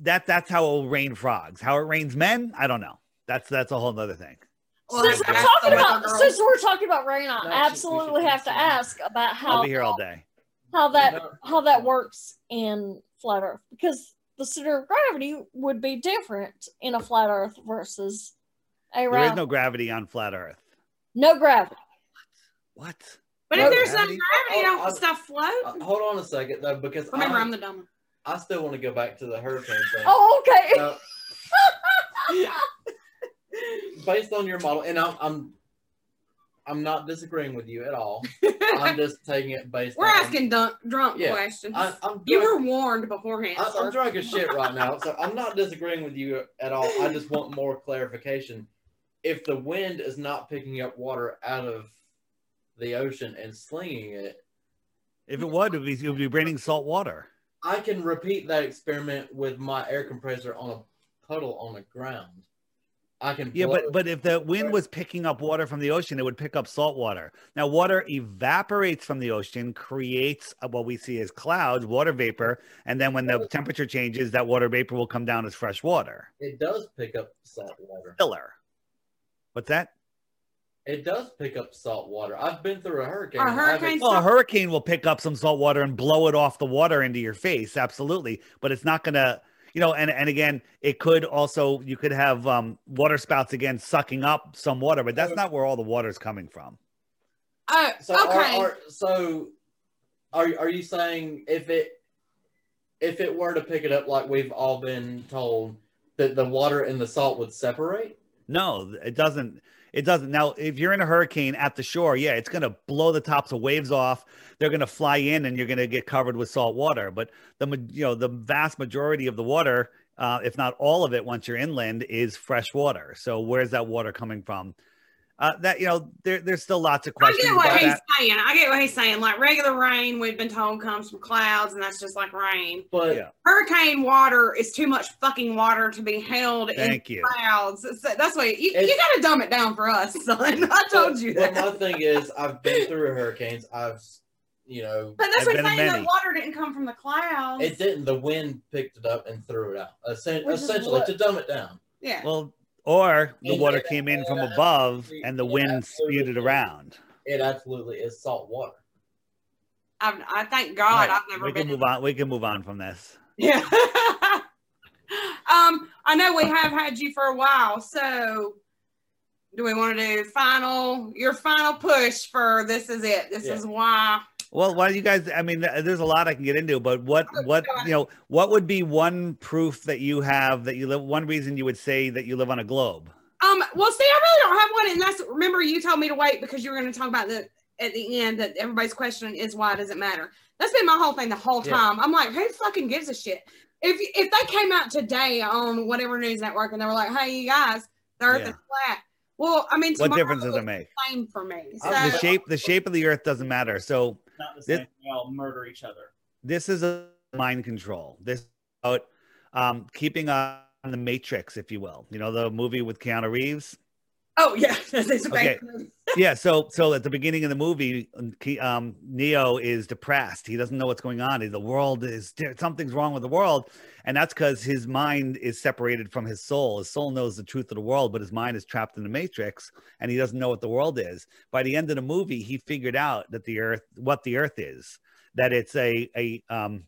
that that's how it will rain frogs. How it rains men i don't know. That's that's a whole nother thing. Well, since we're talking about weather girl. since we're talking about rain, I No, absolutely have to ask about how i'll be here all day. how that how that works in flat Earth because the center of gravity would be different in a flat Earth versus a there is no gravity on flat earth. No gravity. what But No if there's no gravity? gravity, don't I- stuff float. Uh, hold on a second though, because Remember, I, I'm the dumb one. I still want to go back to the hurricane thing. Oh, okay. Now, based on your model, and I'm I'm I'm not disagreeing with you at all. I'm just taking it based. We're on, asking dunk, drunk Yeah. questions. I, I'm you were warned beforehand. I, sir. I'm drunk as shit right now, so I'm not disagreeing with you at all. I just want more clarification. If the wind is not picking up water out of the ocean and slinging it, if it would it would be, it would be raining salt water I can repeat that experiment with my air compressor on a puddle on the ground. I can. Yeah, but but if the wind was picking up water from the ocean, it would pick up salt water. Now, water evaporates from the ocean, creates what we see as clouds, water vapor, and then when the temperature changes, that water vapor will come down as fresh water. it does pick up salt water. Filler. What's that? It does pick up salt water. I've been through a hurricane. A hurricane- Well, a hurricane will pick up some salt water and blow it off the water into your face, absolutely. But it's not gonna, you know. And and again, it could also you could have um, water spouts again sucking up some water, but that's not where all the water's coming from. oh, So are- okay. are, so are are you saying if it if it were to pick it up like we've all been told that the water and the salt would separate? No, it doesn't. It doesn't. Now, if you're in a hurricane at the shore, yeah, it's going to blow the tops of waves off. They're going to fly in, and you're going to get covered with salt water. But the you know the vast majority of the water, uh, if not all of it, once you're inland, is fresh water. So where's that water coming from? Uh, that you know, there, there's still lots of questions. I questions get what about he's that. saying. I get what he's saying. Like regular rain, we've been told comes from clouds, and that's just like rain. But Yeah. Hurricane water is too much fucking water to be held in Thank you. clouds. So that's why you, you It's- got to dumb it down for us, son. I told you but that. my thing is, I've been through hurricanes. I've, you know, But that's I've what I'm saying. many. The water didn't come from the clouds. it didn't. The wind picked it up and threw it out. Essen- Which is essentially, to dumb it down. yeah. Well, or the And water it- came in from above and the wind spewed it is. around. It absolutely is salt water. I, I thank God Right. I've never we been. can move on. We can move on from this. Yeah. um, I know we have had you for a while, so do we want to do final your final push for this is it. This Yeah. is why Well, why do you guys? I mean, there's a lot I can get into, but what, what, you know, what would be one proof that you have that you live? One reason you would say that you live on a globe? Um, well, see, I really don't have one, and that's remember you told me to wait because you were going to talk about the at the end that everybody's question is why does it matter? That's been my whole thing the whole Yeah. time. I'm like, who fucking gives a shit? If if they came out today on whatever news network and they were like, hey, you guys, the Earth Yeah. is flat. Well, I mean, What difference does it make? Same for me. So, The shape, the shape of the Earth doesn't matter. So Not the This- same. They all murder each other. this is a mind control. This is about um, keeping on the matrix, if you will. You know the movie with Keanu Reeves. Oh yeah, Okay. yeah so so at the beginning of the movie um neo is depressed. He doesn't know what's going on. The world is something's wrong with the world and that's because his mind is separated from his soul. His soul knows the truth of the world but his mind is trapped in the matrix and he doesn't know what the world is. By the end of the movie he figured out that the earth what the earth is that it's a a um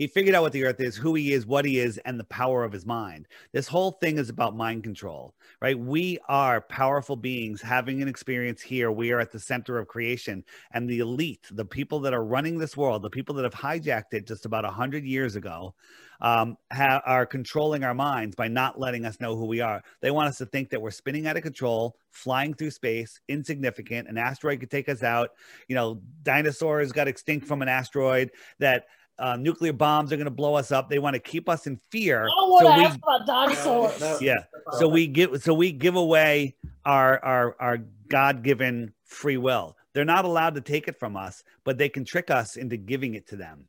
he figured out what the earth is who he is what he is and the power of his mind this whole thing is about mind control right? We are powerful beings having an experience here. We are at the center of creation. And the elite, the people that are running this world, the people that have hijacked it just about 100 years ago, um, ha- are controlling our minds by not letting us know who we are. They want us to think that we're spinning out of control, flying through space, insignificant. An asteroid could take us out. You know, dinosaurs got extinct from an asteroid, that uh, nuclear bombs are going to blow us up. They want to keep us in fear. I want so to we about dinosaurs. No, no. yeah so we give so we give away our our our god-given free will they're not allowed to take it from us but they can trick us into giving it to them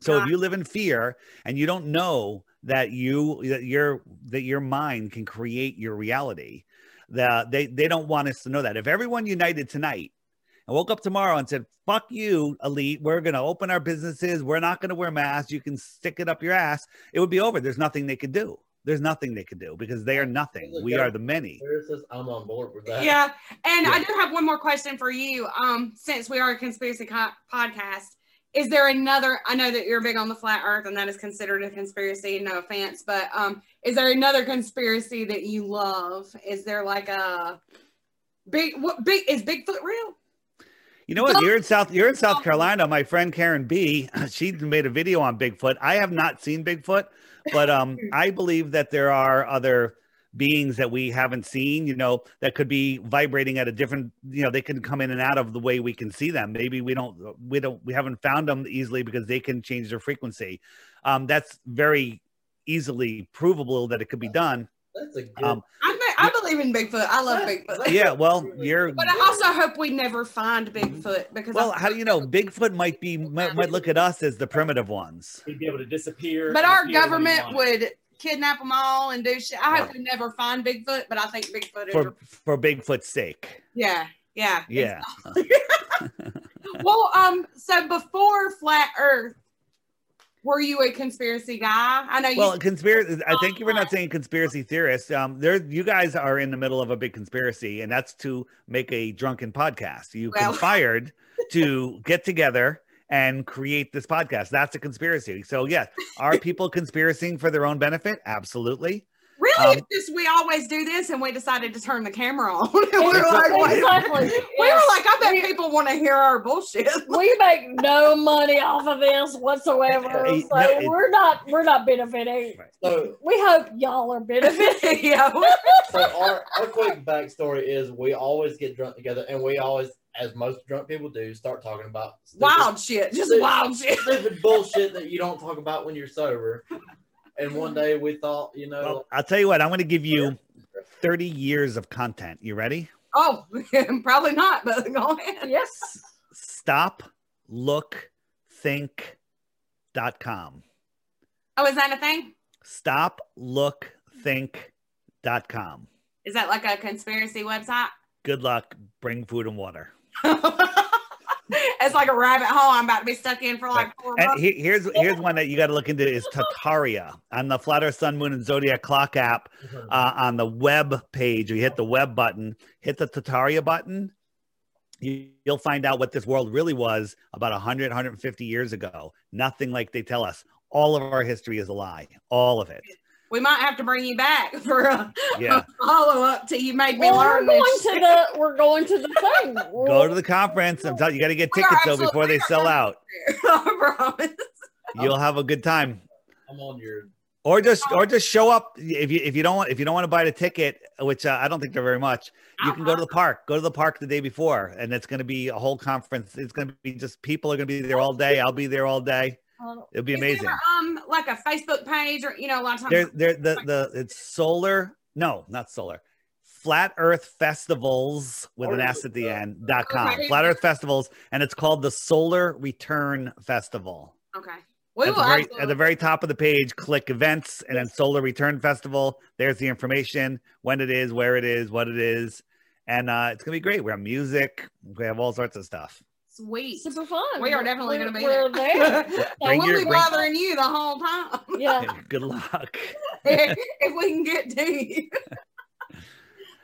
so if you live in fear and you don't know that you that your that your mind can create your reality that they they don't want us to know that if everyone united tonight and woke up tomorrow and said fuck you elite we're going to open our businesses we're not going to wear masks you can stick it up your ass it would be over there's nothing they could do there's nothing they could do because they are nothing we are the many says I'm on board with that. Yeah, and I do have one more question for you. Um, since we are a conspiracy co- podcast, is there another? I know that you're big on the flat Earth, and that is considered a conspiracy. No offense, but um, is there another conspiracy that you love? Is there like a big? What big is Bigfoot real? You know what? You're in South. You're in South Carolina. My friend Karen B. She made a video on Bigfoot. I have not seen Bigfoot, but um, I believe that there are other beings that we haven't seen. You know, that could be vibrating at a different. You know, they can come in and out of the way we can see them. Maybe we don't. We don't. We haven't found them easily because they can change their frequency. Um, that's very easily provable that it could be done. That's a good. Um, I I believe in Bigfoot. I love Bigfoot. yeah. Well, you're. But I also hope we never find Bigfoot because Well, I- how do you know? Bigfoot might be might, might look at us as the primitive ones. He'd be able to disappear. But our appear when he government would kidnap them all and do shit. I hope we never find Bigfoot, but I think Bigfoot is. for for Bigfoot's sake. yeah, yeah, Yeah. Well, um, so before flat Earth, were you a conspiracy guy? I know you. Well, conspiracy. I think you were not saying conspiracy theorists. Um, there, you guys are in the middle of a big conspiracy, and that's to make a drunken podcast. You Well- conspired to get together and create this podcast. That's a conspiracy. So, yes, are people conspiracying for their own benefit? Absolutely. Really, um, it's just we always do this, and we decided to turn the camera on. we were Exactly. like, wait. exactly. We were like, I bet We- people want to hear our bullshit. we make no money off of this whatsoever. So no, it- we're not we're not benefiting. so, We hope y'all are benefiting. yeah. so our, our quick backstory is we always get drunk together, and we always, as most drunk people do, start talking about stupid, Wild shit, just wild shit. stupid bullshit that you don't talk about when you're sober. And one day we thought, you know, Well, I'll tell you what. I'm going to give you 30 years of content. You ready? Oh, probably not, but go ahead. Yes. Stop, look, think.com. Oh, is that a thing? Stop, look, think.com. Is that like a conspiracy website? Good luck. Bring food and water. it's like a rabbit hole I'm about to be stuck in for like four And months. here's here's one that you got to look into is Tartaria on the Flat Earth Sun Moon and Zodiac Clock app uh, on the web page. You hit the web button, hit the Tartaria button. You, you'll find out what this world really was about 100, 150 years ago. Nothing like they tell us. All of our history is a lie. All of it. We might have to bring you back for a, Yeah. follow up till you made me Well, we're going this to the we're going to the thing. Go to the conference. I'm telling you, you got to get tickets though before they sell out. I promise. You'll have a good time. I'm on your. or just or just show up if you if you don't want if you don't want to buy the ticket which uh, i don't think they're very much you can go to the park go to the park the day before and it's going to be a whole conference it's going to be just people are going to be there all day i'll be there all day Um, it'll be Is amazing there, um, like a Facebook page or you know, a lot of times. there there the the it's solar no not solar flat earth festivals with an s at the end dot com Okay. flat earth festivals and it's called the solar return festival okay. We at will the, very, at the very top of the page, click events and then Solar Return Festival. There's the information, when it is, where it is, what it is. And uh, it's to be great. We have music, we have all sorts of stuff. Sweet. super fun. We are definitely going to be we're there. there. and Bring we'll your- be bring- bothering you the whole time Yeah. Good luck. if, if we can get to you.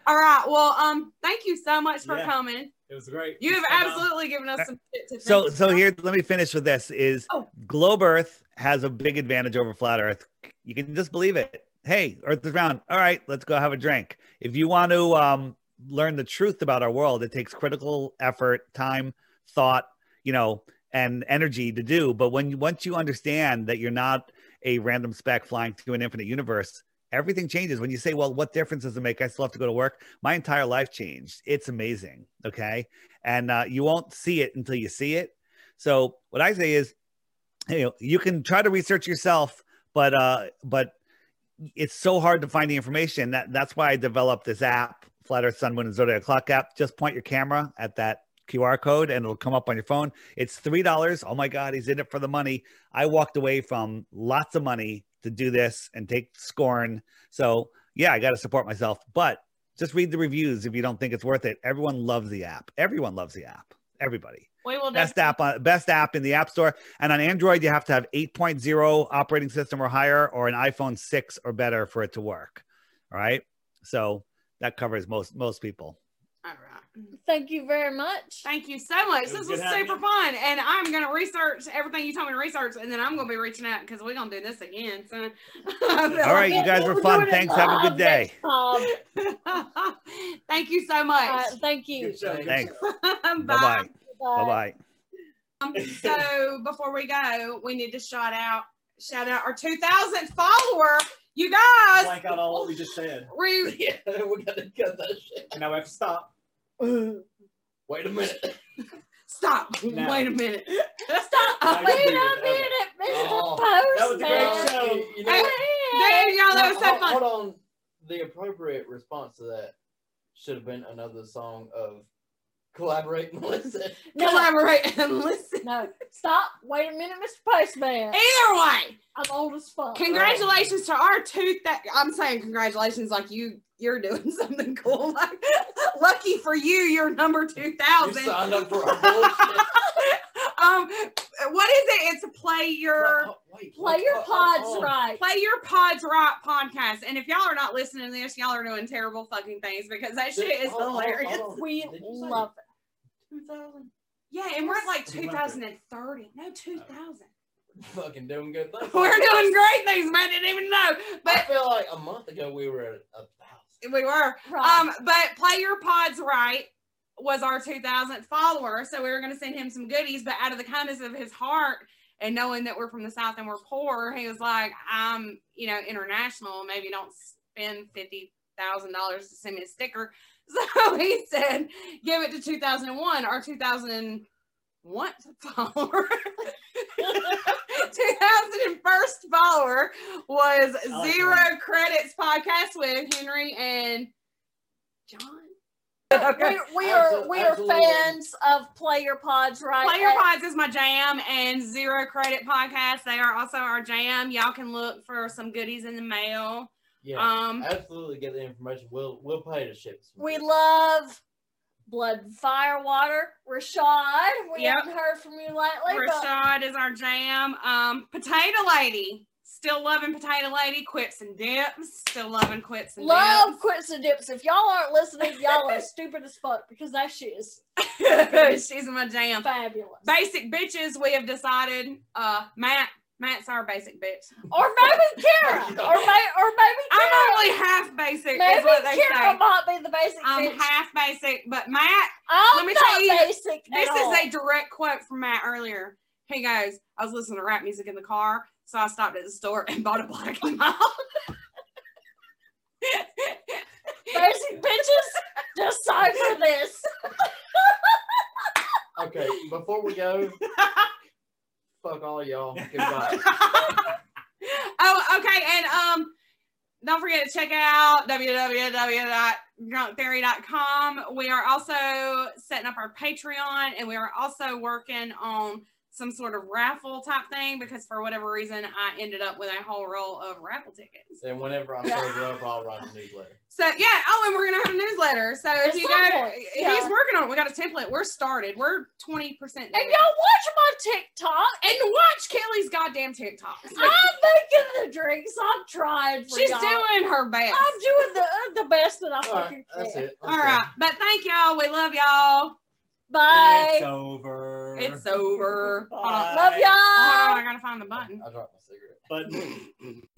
All right. Well, um, thank you so much for Yeah. coming. It was great. You have Sit down. absolutely given us some shit to So, think so about. here, let me finish with this: is Oh. Globe Earth has a big advantage over Flat Earth. You can just believe it. Hey, Earth is round. All right, let's go have a drink. If you want to um, learn the truth about our world, it takes critical effort, time, thought, you know, and energy to do. But when once you understand that you're not a random speck flying through an infinite universe, everything changes. When you say, "Well, what difference does it make? I still have to go to work." My entire life changed. It's amazing. Okay, and uh, you won't see it until you see it. So what I say is, you know, you can try to research yourself, but uh, but it's so hard to find the information. That that's why I developed this app, Flat Earth Sun Moon and Zodiac Clock app. Just point your camera at that QR code and it'll come up on your phone. It's three dollars. Oh my God, he's in it for the money. I walked away from lots of money to do this and take scorn. So yeah, I got to support myself, but just read the reviews if you don't think it's worth it. Everyone loves the app. Everyone loves the app. Everybody we will best definitely- app on best app in the app store and on android you have to have 8.0 operating system or higher or an iphone 6 or better for it to work all right so that covers most most people. Thank you very much. Thank you so much. It This was was good having super you. fun. And I'm going to research everything you told me to research. And then I'm going to be reaching out because we're going to do this again. So. all right you guys were We're fun thanks have a good day. Thank you so much. right, thank you. Thanks Bye. bye-bye Bye. bye-bye Um, so before we go, we need to shout out shout out our 2000th follower. You guys, Blank out all what we just said. we, Yeah, we gotta cut that shit. Now we have to stop. Wait a minute. stop. Now. Wait a minute. Now Stop. you Wait a it. minute, Mr. Oh, that was a great Postman. show. You know, Hey, There y'all, that was so fun. hold on. The appropriate response to that should have been another song of collaborate and listen. No, Collaborate and listen. no, stop. Wait a minute, Mr. Postman. Either way, I'm old as fuck. congratulations to our two. That I'm saying congratulations, like you, you're doing something cool. Like, lucky for you, you're number two You thousand. signed up for our bullshit. um, what is it? It's a play your Oh, wait, Play wait, your oh, pods oh, oh. right. play your pods right podcast. And if y'all are not listening to this, y'all are doing terrible fucking things because that shit is Hold on, hold on, hilarious. We Did you say love it. 2000? Yeah, and we're at like You went there. 2030. No, 2000. Fucking doing good things. We're doing great things, man. Didn't even know, I feel like a month ago we were at a thousand. we were. Right. Um, but play your pods right was our 2000th follower, so we were going to send him some goodies. But out of the kindness of his heart and knowing that we're from the south and we're poor, he was like, "I'm, you know, international. Maybe don't spend fifty thousand dollars to send me a sticker." So he said, "Give it to 2001, our 2001 follower." 2001st follower was Zero. Credits podcast with Henry and John. We, we are we are absolutely. fans of play your pods, right? Play Your Pods is my jam, and Zero Credit Podcast. They are also our jam. Y'all can look for some goodies in the mail. Yeah, Um, absolutely get the information. We'll we'll pay to ship. some. We love Blood and Fire Water. Rashad, we Yep. haven't heard from you lately, but Rashad is our jam. Um, Potato Lady, still loving Potato Lady. Quips and dips, still loving quips and dips. love quips and dips. If y'all aren't listening, y'all are stupid as fuck because that shit is. She's my jam. fabulous. Basic bitches. We have decided. Uh, Matt. Matt's our basic bitch. Or maybe Kara, or, may, or maybe Kara. I'm only half basic. Maybe is what they Kara say. might be the basic I'm bitch. half basic, but Matt I'm let me tell you, basic This is all. a direct quote from Matt earlier. He goes, I was listening to rap music in the car, so I stopped at the store and bought a black and mild. basic bitches. Decipher this. Okay, before we go, fuck all y'all. Goodbye. oh, okay, and um, don't forget to check out www.drunktheory.com. We are also setting up our Patreon, and we are also working on some sort of raffle type thing because for whatever reason I ended up with a whole roll of raffle tickets. and whenever I sober up, I'll write a newsletter. So yeah, oh, and we're gonna have a newsletter. So if you some go, point, he's working on it. We got a template. We're started. We're twenty percent. And y'all watch my TikTok. and watch Kelly's goddamn TikToks. I'm making the drinks. I'm trying for She's y'all. doing her best. I'm doing the the best that I All fucking right, that's can. it. All right, but thank y'all. We love y'all. Bye. It's over. It's over. Bye. Love y'all. Hold on, oh, I gotta find the button. I dropped my cigarette. But